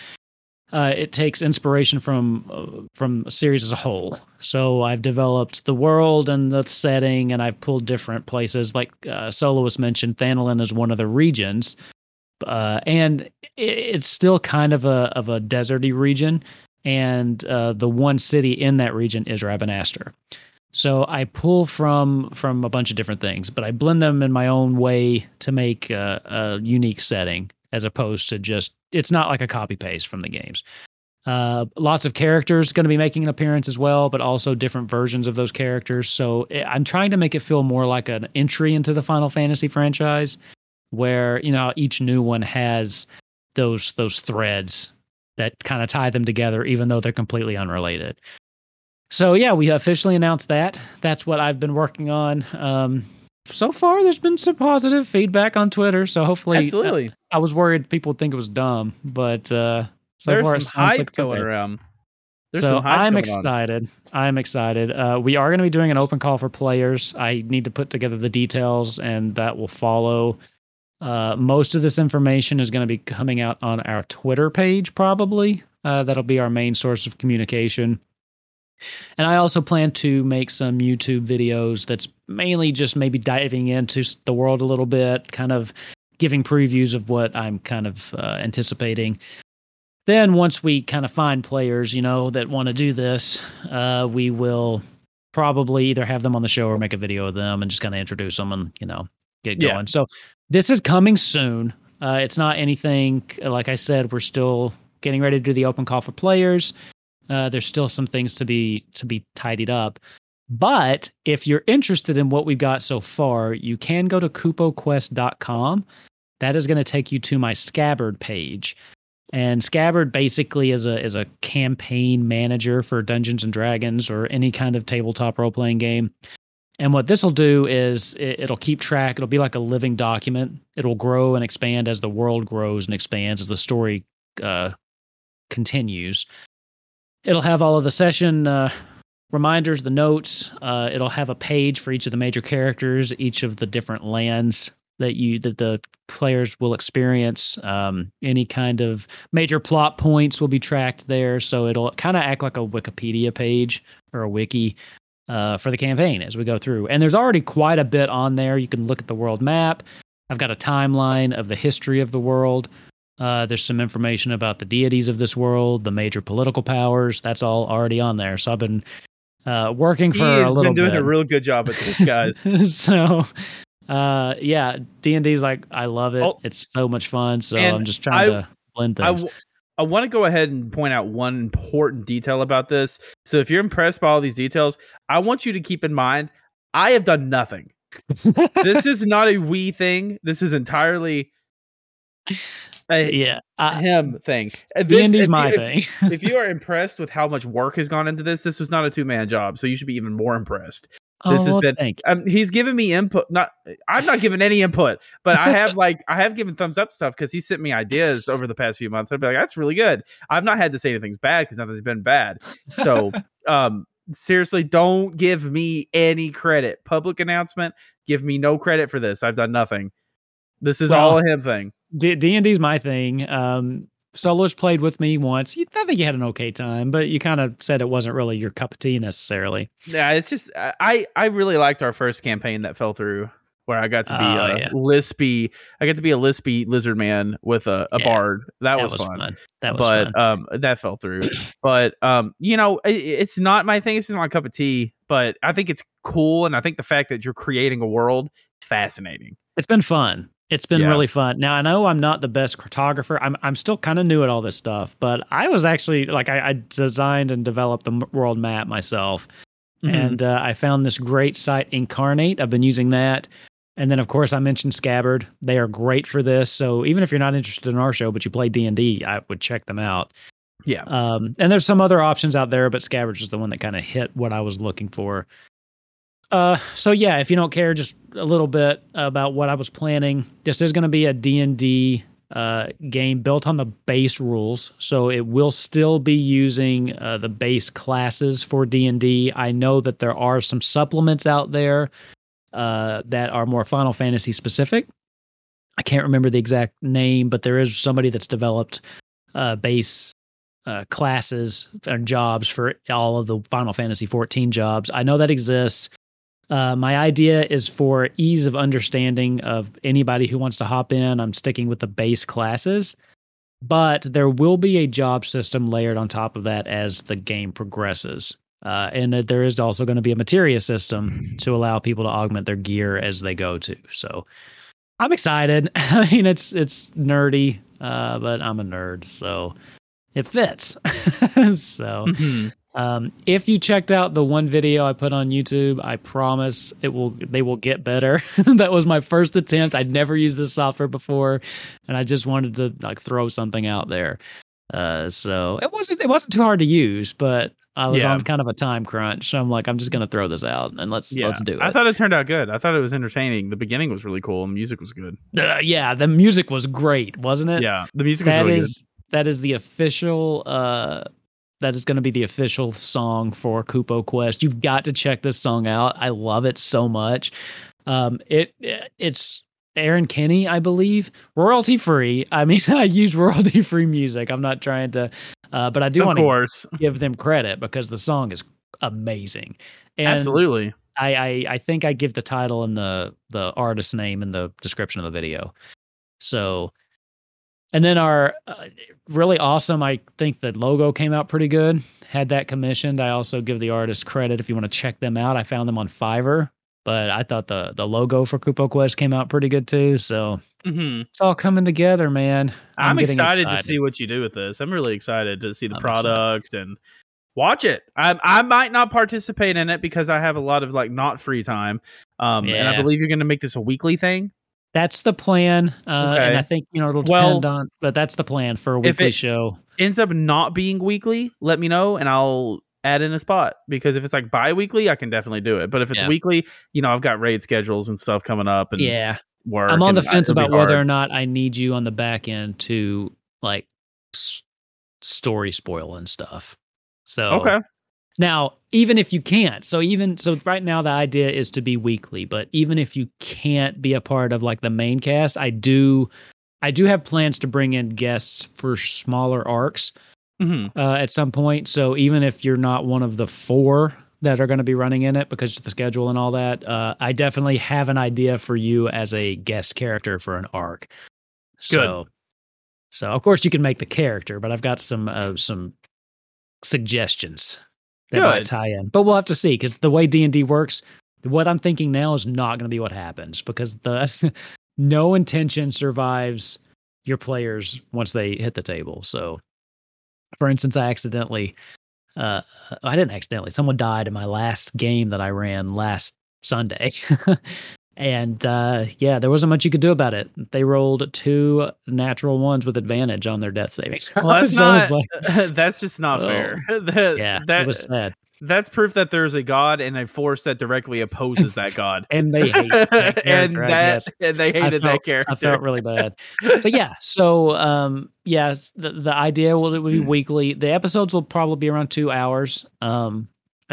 Uh, it takes inspiration from uh, from a series as a whole. So I've developed the world and the setting, and I've pulled different places. Like uh, Soloist mentioned, Thanalan is one of the regions, uh, and it, it's still kind of a of a deserty region. And uh, the one city in that region is Rabanastre. So I pull from from a bunch of different things, but I blend them in my own way to make a, a unique setting, as opposed to just it's not like a copy paste from the games. Uh, lots of characters going to be making an appearance as well, but also different versions of those characters. So eh, I'm trying to make it feel more like an entry into the Final Fantasy franchise, where you know each new one has those those threads that kind of tie them together, even though they're completely unrelated. So yeah, we officially announced that. That's what I've been working on. Um, so far, there's been some positive feedback on Twitter. So hopefully, Absolutely. I was worried people would think it was dumb, but uh, so There's far some hype like it's going okay. around. There's so I'm excited. I'm excited. Uh, we are going to be doing an open call for players. I need to put together the details, and that will follow. Uh, most of this information is going to be coming out on our Twitter page, probably. Uh, that'll be our main source of communication. And I also plan to make some YouTube videos that's mainly just maybe diving into the world a little bit, kind of giving previews of what I'm kind of uh, anticipating. Then once we kind of find players, you know, that want to do this, uh, we will probably either have them on the show or make a video of them and just kind of introduce them and you know get Yeah. going. So this is coming soon. Uh, it's not anything like I said. We're still getting ready to do the open call for players. Uh, there's still some things to be to be tidied up. But if you're interested in what we've got so far, you can go to kupoquest.com. That is going to take you to my scabard page And Scabard basically is a is a campaign manager for Dungeons and Dragons or any kind of tabletop role playing game. And what this will do is it, will keep track. It'll be like a living document. It'll grow and expand as the world grows and expands as the story uh, continues. It'll have all of the session uh, reminders, the notes. Uh, it'll have a page for each of the major characters, each of the different lands that you that the players will experience. Um, any kind of major plot points will be tracked there, so it'll kind of act like a Wikipedia page or a wiki uh, for the campaign as we go through. And there's already quite a bit on there. You can look at the world map. I've got a timeline of the history of the world. Uh, there's some information about the deities of this world, the major political powers. That's all already on there. So I've been uh, working for a little been doing bit. a real good job with this, guys. (laughs) so uh yeah d&d's like i love it Oh. it's so much fun so i'm just trying I- to blend I, things w- I want to go ahead and point out one important detail about this. So if you're impressed by all these details, I want you to keep in mind I have done nothing. (laughs) this is not a we thing. This is entirely a yeah I, him thing. This- if my you- thing If, (laughs) if you are impressed with how much work has gone into this, this was not a two man job. So you should be even more impressed. oh, has been- Um, he's given me input. Not, I'm not giving any input, but I have (laughs) like I have given thumbs up stuff because he sent me ideas over the past few months. I'd be like, that's really good. I've not had to say anything's bad because nothing's been bad. So, (laughs) um, seriously, don't give me any credit. Public announcement. Give me no credit for this. I've done nothing. This is Well, all a him thing. D- D&D's my thing. Um, Solos played with me once. You, I think you had an okay time, but you kind of said it wasn't really your cup of tea necessarily. Yeah, it's just I I really liked our first campaign that fell through where I got to be Oh, a yeah. lispy. I got to be a lispy lizard man with a, a Yeah, bard. That, was, fun. That was but fun. um that fell through. but um you know it, it's not my thing. It's just my cup of tea. But I think it's cool, and I think the fact that you're creating a world is fascinating. It's been fun. It's been Yeah. really fun. Now I know I'm not the best cartographer. I'm I'm still kind of new at all this stuff, but I was actually like I, I designed and developed the world map myself, Mm-hmm. and uh, I found this great site Inkarnate. I've been using that, and then of course I mentioned Scabard. They are great for this. So even if you're not interested in our show, but you play D and D, I would check them out. yeah, Um, and there's some other options out there, but Scabard is the one that kind of hit what I was looking for. Uh, so yeah, if you don't care just a little bit about what I was planning, this is going to be a D&D uh, game built on the base rules. So it will still be using uh, the base classes for D&D. I know that there are some supplements out there uh, that are more Final Fantasy specific. I can't remember the exact name, but there is somebody that's developed uh, base uh, classes and jobs for all of the Final Fantasy 14 jobs. I know that exists. Uh, my idea is for ease of understanding of anybody who wants to hop in. I'm sticking with the base classes, but there will be a job system layered on top of that as the game progresses. Uh, and there is also going to be a materia system to (laughs) allow people to augment their gear as they go to. So I'm excited. (laughs) I mean, it's it's nerdy, uh, but I'm a nerd, so it fits. (laughs) so Mhm. Um, if you checked out the one video I put on YouTube, I promise it will they will get better. (laughs) that was my first attempt. I'd never used this software before, and I just wanted to like throw something out there. Uh, so it wasn't it wasn't too hard to use, but I was Yeah. on kind of a time crunch. So I'm like, I'm just gonna throw this out and let's yeah. let's do it. I thought it turned out good. I thought it was entertaining. The beginning was really cool. The music was good. Uh, yeah, the music was great, wasn't it? Yeah, the music was really is that is the official uh that is going to be the official song for Kupo Quest. You've got to check this song out. I love it so much. Um it it's Aaron Kenny, I believe, royalty free. I (laughs) mean, I use royalty free music. I'm not trying to uh but I do. Want to give them credit because the song is amazing. And absolutely. I, I I think I give the title and the the artist name in the description of the video. So, and then our uh, really awesome. I think the logo came out pretty good. Had that commissioned. I also give the artist credit if you want to check them out. I found them on Fiverr, but I thought the the logo for Kupo Quest came out pretty good too. So hmm it's all coming together, man. I'm, getting excited, to see what you do with this. I'm really excited to see the I'm excited. product and watch it. I I might not participate in it because I have a lot of like not free time. Um, and I believe you're going to make this a weekly thing. That's the plan, uh, Okay. and I think you know it'll Well, depend on, but that's the plan for a if weekly it- show. Ends up not being weekly, let me know and I'll add in a spot because if it's like bi-weekly, I can definitely do it. But if it's Yeah. weekly, you know, I've got raid schedules and stuff coming up and Yeah, work. I'm on the fence it'll about whether or not I need you on the back end to like s- story spoil and stuff. So Okay. Now, even if you can't, so even so, right now the idea is to be weekly. But even if you can't be a part of like the main cast, I do, I do have plans to bring in guests for smaller arcs hmm uh, at some point. So even if you're not one of the four that are going to be running in it because of the schedule and all that, uh, I definitely have an idea for you as a guest character for an arc. So, so of course you can make the character, but I've got some uh, some suggestions that might tie in. But we'll have to see because the way D and D works, what I'm thinking now is not going to be what happens because the (laughs) no intention survives your players once they hit the table. So, for instance, I accidentally, uh, I didn't accidentally, someone died in my last game that I ran last Sunday. (laughs) and uh, yeah, there wasn't much you could do about it. They rolled two natural ones with advantage on their death savings. (laughs) Well, that's So not. like- (laughs) that's just not Oh. fair. (laughs) That- yeah, that it was sad. that's proof that there's a god and a force that directly opposes that god. And they hate that and that guess. and they hated felt- that character. I felt really bad. But yeah, so um yeah, the the idea will it will be weekly. The episodes will probably be around 2 hours. Um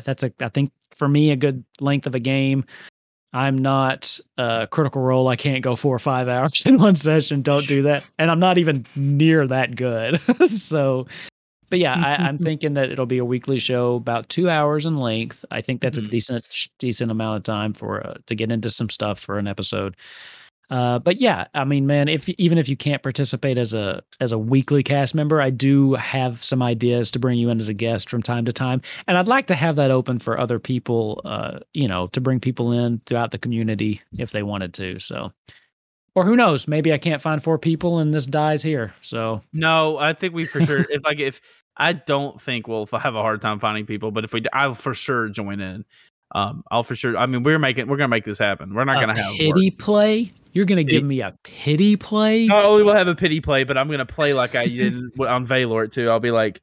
that's a I think for me a good length of a game. I'm not uh critical role. I can't go 4 or 5 hours (laughs) in one session. Don't do that. And I'm not even near that good. (laughs) so but yeah, I, I'm (laughs) thinking that it'll be a weekly show, about two hours in length. I think that's a decent, decent amount of time for uh, to get into some stuff for an episode. Uh, but yeah, I mean, man, if even if you can't participate as a as a weekly cast member, I do have some ideas to bring you in as a guest from time to time, and I'd like to have that open for other people, uh, you know, to bring people in throughout the community if they wanted to. So, or who knows, maybe I can't find four people and this dies here. So No, I think we for sure. (laughs) If like if I don't think we'll have a hard time finding people, but if we, I'll for sure join in. Um, I'll for sure. I mean, we're making, we're gonna make this happen. We're not a gonna have pity play. You're gonna Pity- give me a pity play? Not only will have a pity play, but I'm gonna play like I did on Valor too. I'll be like,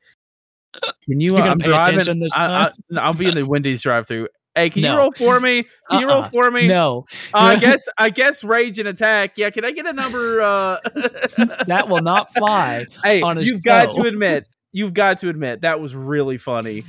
"Can you? I'm driving. This I, I, I'll be in the Wendy's drive-through. Hey, can you roll for me? (laughs) Can you roll Uh-uh. for me? No, Uh, I guess. I guess rage and attack. Yeah. Can I get a number? Uh... (laughs) that will not fly. (laughs) hey, you've got to admit. You've got to admit that was really funny.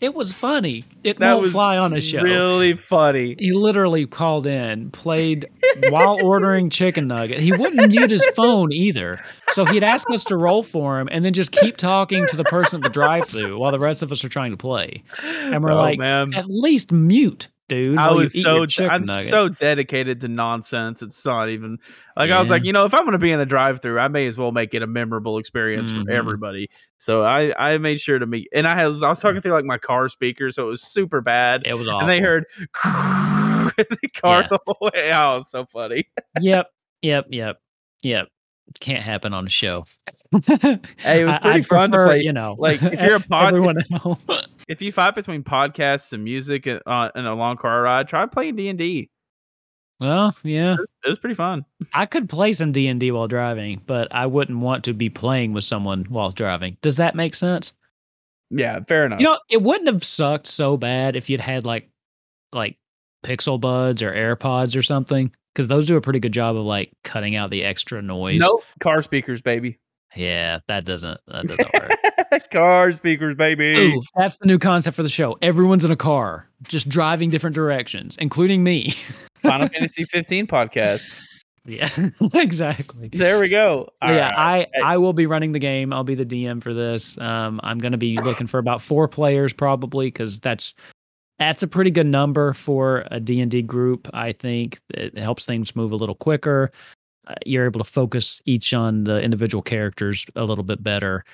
It was funny. It That won't was fly on a show. Really funny. He literally called in, played while ordering chicken nugget. He wouldn't mute his phone either. So he'd ask us to roll for him and then just keep talking to the person at the drive-through while the rest of us are trying to play. And we're Oh, like, man. At least mute, dude. I was so I'm nuggets. so dedicated to nonsense. It's not even like I was like, you know, if I'm going to be in the drive-through, I may as well make it a memorable experience Mhm. for everybody. So I I made sure to meet, and I was I was talking through like my car speaker, so it was super bad, It was awful. and they heard (laughs) the car Yeah. the whole way was so funny. yep, yep, yep, yep. Can't happen on a show. (laughs) Hey, it was pretty I'd fun to play. You know, (laughs) like, if you're a pod- (laughs) everyone at home. If you fight between podcasts and music and, uh, and a long car ride, try playing D and D. well, yeah, It was pretty fun. I could play some D and D while driving, but I wouldn't want to be playing with someone while driving. Does that make sense? Yeah, fair enough. You know, it wouldn't have sucked so bad if you'd had like, like Pixel Buds or AirPods or something, because those do a pretty good job of like cutting out the extra noise. nope, car speakers, baby. Yeah, that doesn't that doesn't work. (laughs) car speakers, baby. Ooh, that's the new concept for the show. Everyone's in a car, just driving different directions, including me. (laughs) Final Fantasy 15 podcast. yeah, (laughs) exactly. There we go. So yeah, All I right. I will be running the game. I'll be the DM for this. Um, I'm going to be looking for about four players probably because that's that's a pretty good number for a D and D group. I think it helps things move a little quicker. Uh, you're able to focus each on the individual characters a little bit better,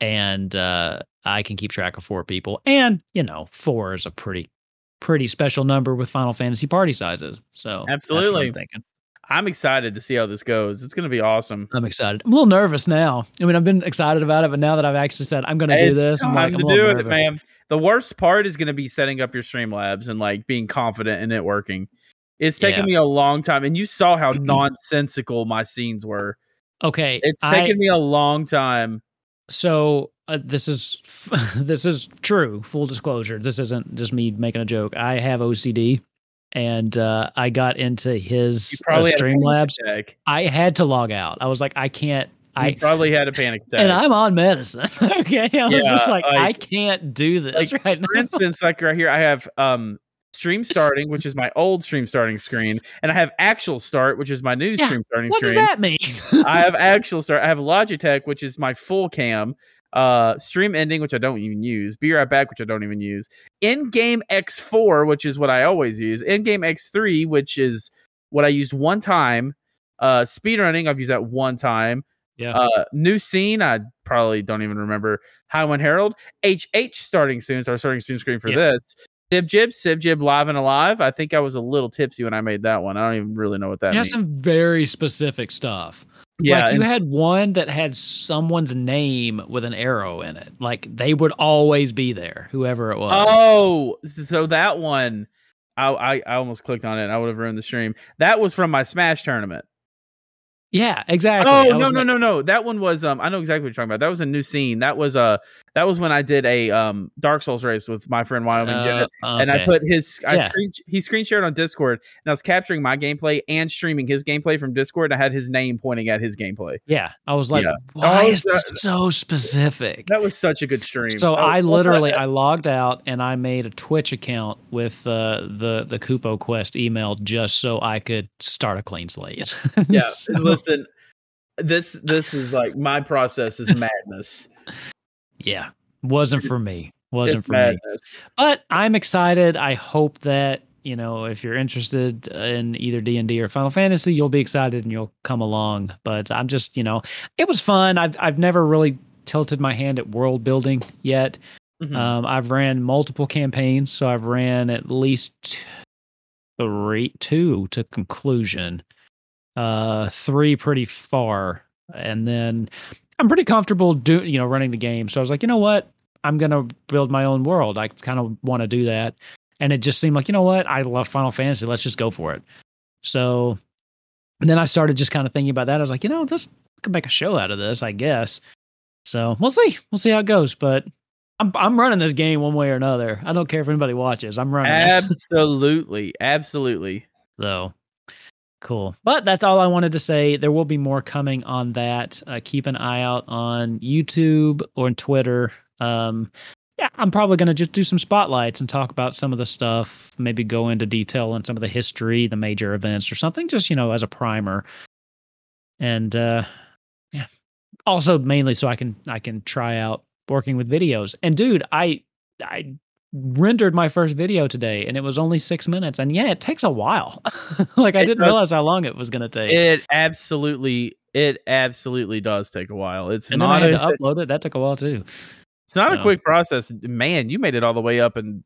and uh, I can keep track of four people. And you know, four is a pretty pretty special number with Final Fantasy party sizes. So I'm Absolutely. thinking. I'm excited to see how this goes. It's going to be awesome. I'm excited. I'm a little nervous now. I mean, I've been excited about it, but now that I've actually said I'm going to do this, I'm like, I'm to a little do it, nervous. man. The worst part is going to be setting up your Streamlabs and like being confident in it working. It's taken Yeah. me a long time, and you saw how (clears throat) nonsensical my scenes were. Okay, It's I- taken me a long time. So uh, this is (laughs) this is true. Full disclosure. This isn't just me making a joke. I have OCD, and uh, I got into his uh, probably had a panic Streamlabs. I had to log out. I was like, I can't. You I probably had a (laughs) panic attack. and I'm on medicine. (laughs) okay, I was just like, like- I can't do this like, right For now. instance, like right here, I have um stream starting, which is my old stream starting screen, and I have actual start, which is my new Yeah, stream starting screen. What does that mean? (laughs) I have (laughs) actual start. I have Logitech, which is my full cam. Uh, stream ending, which I don't even use. Be right back, which I don't even use. In game X4, which is what I always use. In game X3, which is what I used one time. Uh, speedrunning, I've used that one time. Yeah. Uh, new scene, I probably don't even remember. Highwind Herald, HH starting soon. So our starting soon screen for Yeah. this. Sib Jib, Sib Jib live and alive. I think I was a little tipsy when I made that one. I don't even really know what that you have some very specific stuff. yeah, like you had one that had someone's name with an arrow in it. Like they would always be there, whoever it was. Oh, so that one, I, I I almost clicked on it. I would have ruined the stream. That was from my Smash tournament. yeah, exactly. Oh no no no no! That one was um. I know exactly what you're talking about. That was a new scene. That was uh that was when I did a um Dark Souls race with my friend Wyoming. Uh, And I put his, I Yeah. screen, he screen shared on Discord, and I was capturing my gameplay and streaming his gameplay from Discord. And I had his name pointing at his gameplay. yeah. I was like, Yeah. why Oh, is this so specific? That was such a good stream. So Oh, I literally I logged out and I made a Twitch account with uh, the the Kupo Quest email just so I could start a clean slate. (laughs) yeah. So- Listen, this this is like my process is madness. (laughs) yeah, wasn't for me. Wasn't it's for me. But I'm excited. I hope that you know if you're interested in either D and D or Final Fantasy, you'll be excited and you'll come along. But I'm just you know it was fun. I've I've never really tilted my hand at world building yet. Mhm. Um, I've ran multiple campaigns, so I've ran at least three, two to conclusion, uh, three pretty far, and then I'm pretty comfortable do you know running the game. So I was like, you know what, I'm gonna build my own world. I kind of want to do that, and it just seemed like you know what, I love Final Fantasy. Let's just go for it. So, and then I started just kind of thinking about that. I was like, you know, this I could make a show out of this, I guess. So we'll see. We'll see how it goes. But I'm I'm running this game one way or another. I don't care if anybody watches. I'm running. it. Absolutely, absolutely. So cool. But that's all I wanted to say. There will be more coming on that. Uh, keep an eye out on YouTube or on Twitter. Um, yeah, I'm probably going to just do some spotlights and talk about some of the stuff, maybe go into detail on some of the history, the major events or something, just, you know, as a primer. And uh yeah. Also mainly so I can I can try out working with videos. And dude, I I rendered my first video today and it was only six minutes and yeah it takes a while (laughs) like i It didn't does. realize how long it was going to take It absolutely, it absolutely does take a while. It's and then i not had a, to upload it that took a while too it's not a quick process. Man, you made it all the way up in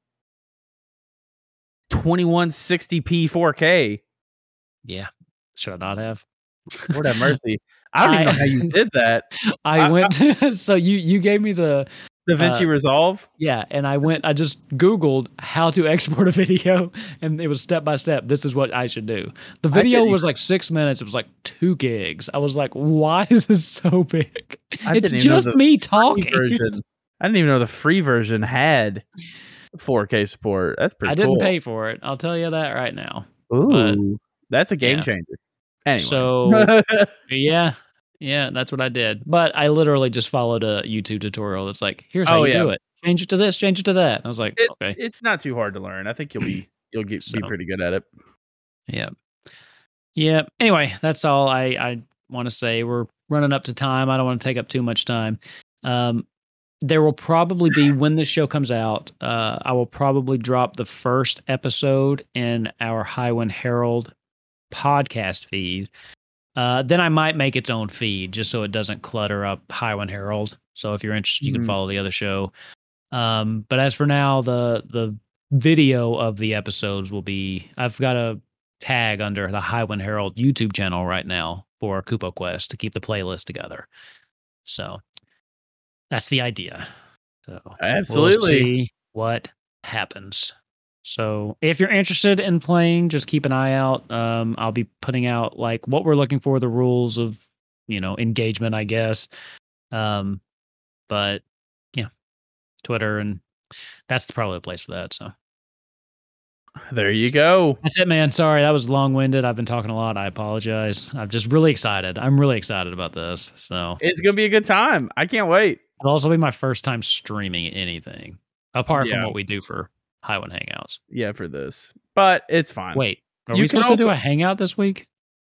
2160p 4K. yeah should i not have Lord have (laughs) mercy. I don't even know how you did that. (laughs) i I- went so you you gave me the DaVinci Uh, Resolve. yeah and i went i just googled how to (laughs) export a video and it was step by step this is what i should do the video was like six minutes it was like two gigs i was like why is this (laughs) so big I it's didn't even know just me talking version. I didn't even know the free version had 4K support. That's pretty i didn't cool. pay for it i'll tell you that right now Ooh, but- that's a game yeah. changer. Anyway. So (laughs) yeah, yeah, that's what I did. But I literally just followed a YouTube tutorial. It's like, here's how Oh, you yeah. do it. Change it to this, change it to that. I was like, it's okay, it's not too hard to learn. I think you'll be (clears throat) you'll get be pretty good at it. yeah, yeah. Anyway, that's all I I want to say. We're running up to time. I don't want to take up too much time. Um, there will probably be when this show comes out. Uh, I will probably drop the first episode in our Highwind Herald podcast feed. Uh, then I might make its own feed just so it doesn't clutter up Highwind Herald. So if you're interested, you can Mhm. follow the other show. Um, but as for now, the the video of the episodes will be. I've got a tag under the Highwind Herald YouTube channel right now for Kupo Quest to keep the playlist together. So that's the idea. So we'll Absolutely. see what happens. So if you're interested in playing, just keep an eye out. Um, I'll be putting out like what we're looking for, the rules of you know engagement, I guess. Um, but yeah, Twitter and that's probably the place for that. So There you go. that's it, man. Sorry, that was long winded. I've been talking a lot. I apologize. I'm just really excited. I'm really excited about this. So It's gonna be a good time. I can't wait. it'll also be my first time streaming anything apart from what we do for Highwind Hangouts. Yeah, for this, but it's fine. Wait, are You we supposed to do a hangout this week?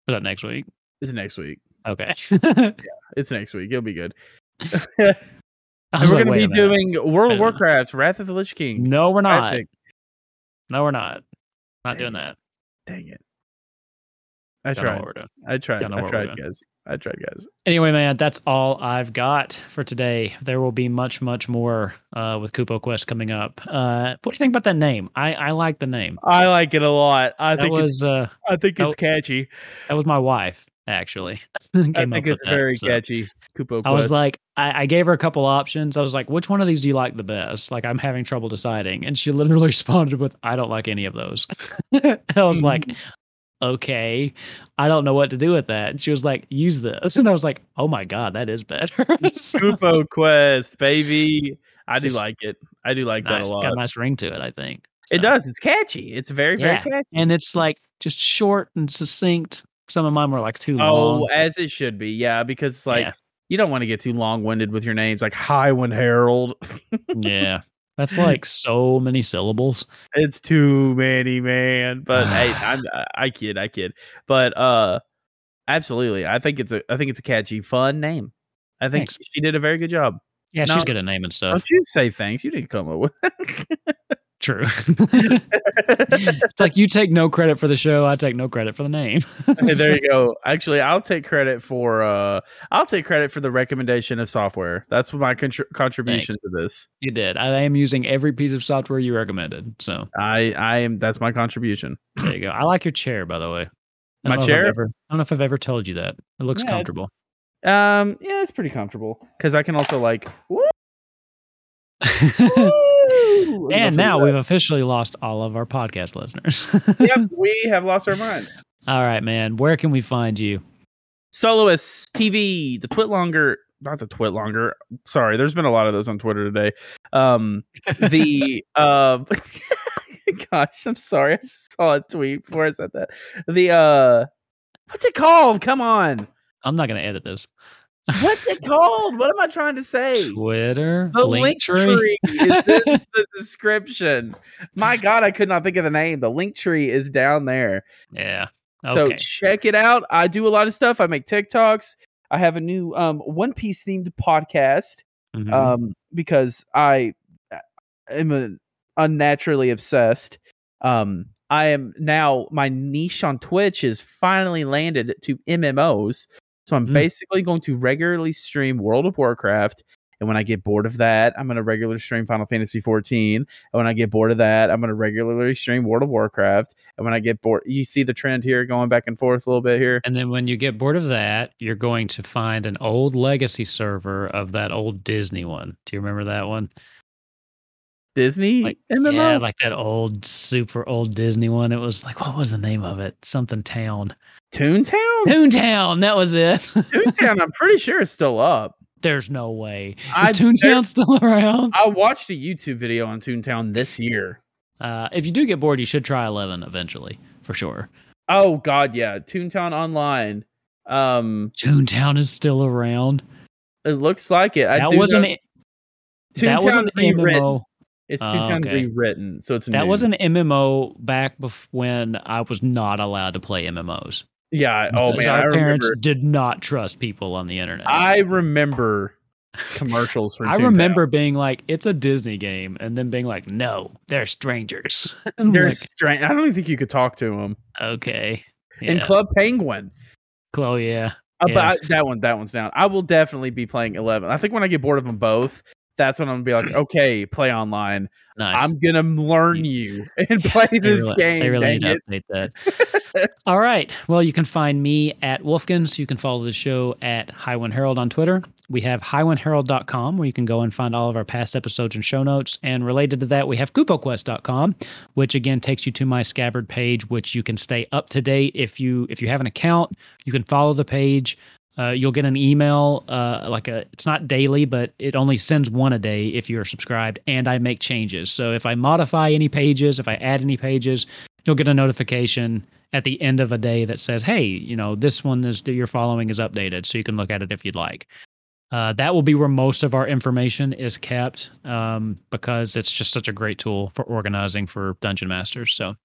Or is that next week? it's next week. Okay. (laughs) It's next week. It'll be good. (laughs) I And was we're like, gonna be doing World of. Warcraft: Wrath of the Lich King. No, we're not. No, we're not. Not doing Dang that. Dang it! I Don't tried. we're doing. I tried. I tried, guys. I tried, guys. Anyway, man, that's all I've got for today. There will be much, much more uh, with Kupo Quest coming up. Uh, what do you think about that name? I, I like the name. I like it a lot. I That think it's. uh, I think that it's catchy. that was my wife actually. (laughs) I think it's that, very so. catchy. Kupo I was like, I, I gave her a couple options. I was like, which one of these do you like the best? Like, I'm having trouble deciding. And she literally (laughs) responded with, I don't like any of those. (laughs) I was like, okay, I don't know what to do with that. And she was like, use this. (laughs) And I was like, oh my God, that is better. (laughs) So, Kupo Quest, baby. I do like it. I do like nice, that a lot. got a nice ring to it, I think. It does. It's catchy. It's very, very catchy. And it's like just short and succinct. Some of mine were like too oh, long. Oh, as it should be. Yeah, because it's like Yeah. you don't want to get too long winded with your names, like Highwind Herald. (laughs) yeah. That's (laughs) like so many syllables. it's too many, man. But hey, (sighs) I'm, I- I kid, I kid. But uh, absolutely, I think it's a, I think it's a catchy, fun name. I think Thanks. she did a very good job. Yeah, No. she's good at naming stuff. Don't you say thanks? You didn't come up with. (laughs) True. (laughs) it's like you take no credit for the show, I take no credit for the name. Hey, there you (laughs) go. Actually, I'll take credit for uh I'll take credit for the recommendation of software. That's my contr- contribution to this. you did. I am using every piece of software you recommended. So I I am that's my contribution. there you go. I like your chair, by the way. I My don't know if I've chair? ever- I don't know if I've ever told you that. It looks Yeah, comfortable. Um yeah, it's pretty comfortable cuz I can also like (laughs) woo, woo, and now we've officially lost all of our podcast listeners. (laughs) yep, we have lost our mind. all right, man. Where can we find you? Soloists TV, the Twit Longer, not the Twit Longer. Sorry, there's been a lot of those on Twitter today. Um, the (laughs) um, (laughs) gosh, I'm sorry, I saw a tweet before I said that. The uh, what's it called? Come on, I'm not going to edit this. What's it called? What am I trying to say? Twitter, The link tree is in (laughs) the description. My God, I could not think of the name. The link tree is down there. yeah. So check it out. I do a lot of stuff. I make TikToks. I have a new um One Piece themed podcast Mhm. um because I am a, unnaturally obsessed. Um I am now my niche on Twitch is finally landed to MMOs. So I'm Mm. basically going to regularly stream World of Warcraft and when I get bored of that, I'm going to regularly stream Final Fantasy 14. And when I get bored of that, I'm going to regularly stream World of Warcraft. And when I get bored, you see the trend here going back and forth a little bit here. And then when you get bored of that, you're going to find an old legacy server of that old Disney one. Do you remember that one? Disney Like, MMO. Yeah, like that old, super old Disney one. It was like, what was the name of it? Something Town. Toontown. Toontown. That was it. Toontown. I'm pretty sure it's still up. There's no way. I- Is Toontown still around? I watched a YouTube video on Toontown this year. Uh, if you do get bored, you should try 11 eventually, for sure. Oh God, yeah, Toontown Online. Um, Toontown is still around. it looks like it. I that wasn't. know- that was Toontown an. MMO. It's Oh, Toontown okay. rewritten, so it's That new. was an MMO back bef- when I was not allowed to play MMOs. Yeah. Oh man, I our parents remember. did not trust people on the internet. I remember commercials for. I remember being like, "It's a Disney game," and then being like, "No, they're strangers." (laughs) (laughs) They're like, strange. I don't even think you could talk to them okay. in Yeah. Club Penguin. Chloe, yeah. Uh, Yeah. But I, that one, that one's down. I will definitely be playing eleven. I think when I get bored of them both, that's when I'm gonna be like, (clears throat) okay, play online. Nice. I'm gonna learn you (laughs) and play They this really, game. They really need to update that. (laughs) All right. Well, you can find me at Wolfkins. You can follow the show at Highwind Herald on Twitter. We have highwindherald.com where you can go and find all of our past episodes and show notes. And related to that, we have kupoquest.com, which again takes you to my scabard page, which you can stay up to date if you if you have an account. You can follow the page. Uh, you'll get an email, uh, like a, it's not daily, but it only sends one a day if you're subscribed, and I make changes. So if I modify any pages, if I add any pages, you'll get a notification at the end of a day that says, "Hey, you know, this one is that you're following is updated," so you can look at it if you'd like. Uh, that will be where most of our information is kept um, because it's just such a great tool for organizing for dungeon masters. So,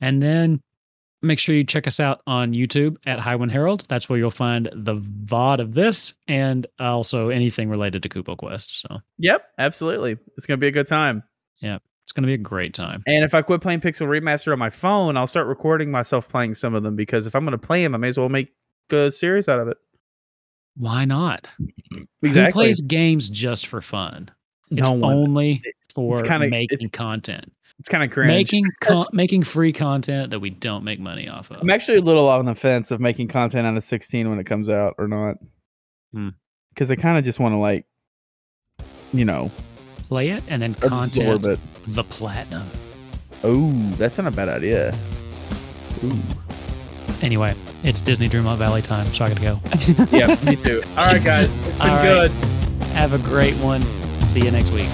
and then make sure you check us out on YouTube at Highwind Herald. That's where you'll find the VOD of this and also anything related to Kupo Quest. So Yep, absolutely. It's gonna be a good time. Yeah, it's going to be a great time. And if I quit playing Pixel Remaster on my phone, I'll start recording myself playing some of them because if I'm gonna play them, I may as well make a series out of it. Why not? (clears throat) Who Exactly. plays games just for fun? It's no one. only for kinda- making it's- content, It's kind of cringe. making con- making free content that we don't make money off of. I'm actually a little on the fence of making content out of 16 when it comes out or not. Hmm. Because I kind of just want to like, you know, Play it and then absorb content it. the platinum. Oh, that's not a bad idea. Ooh. Anyway, it's Disney Dreamlight Valley time, so I gotta go. (laughs) yeah, me too. All right, guys. It's been All right. good. Have a great one. See you next week.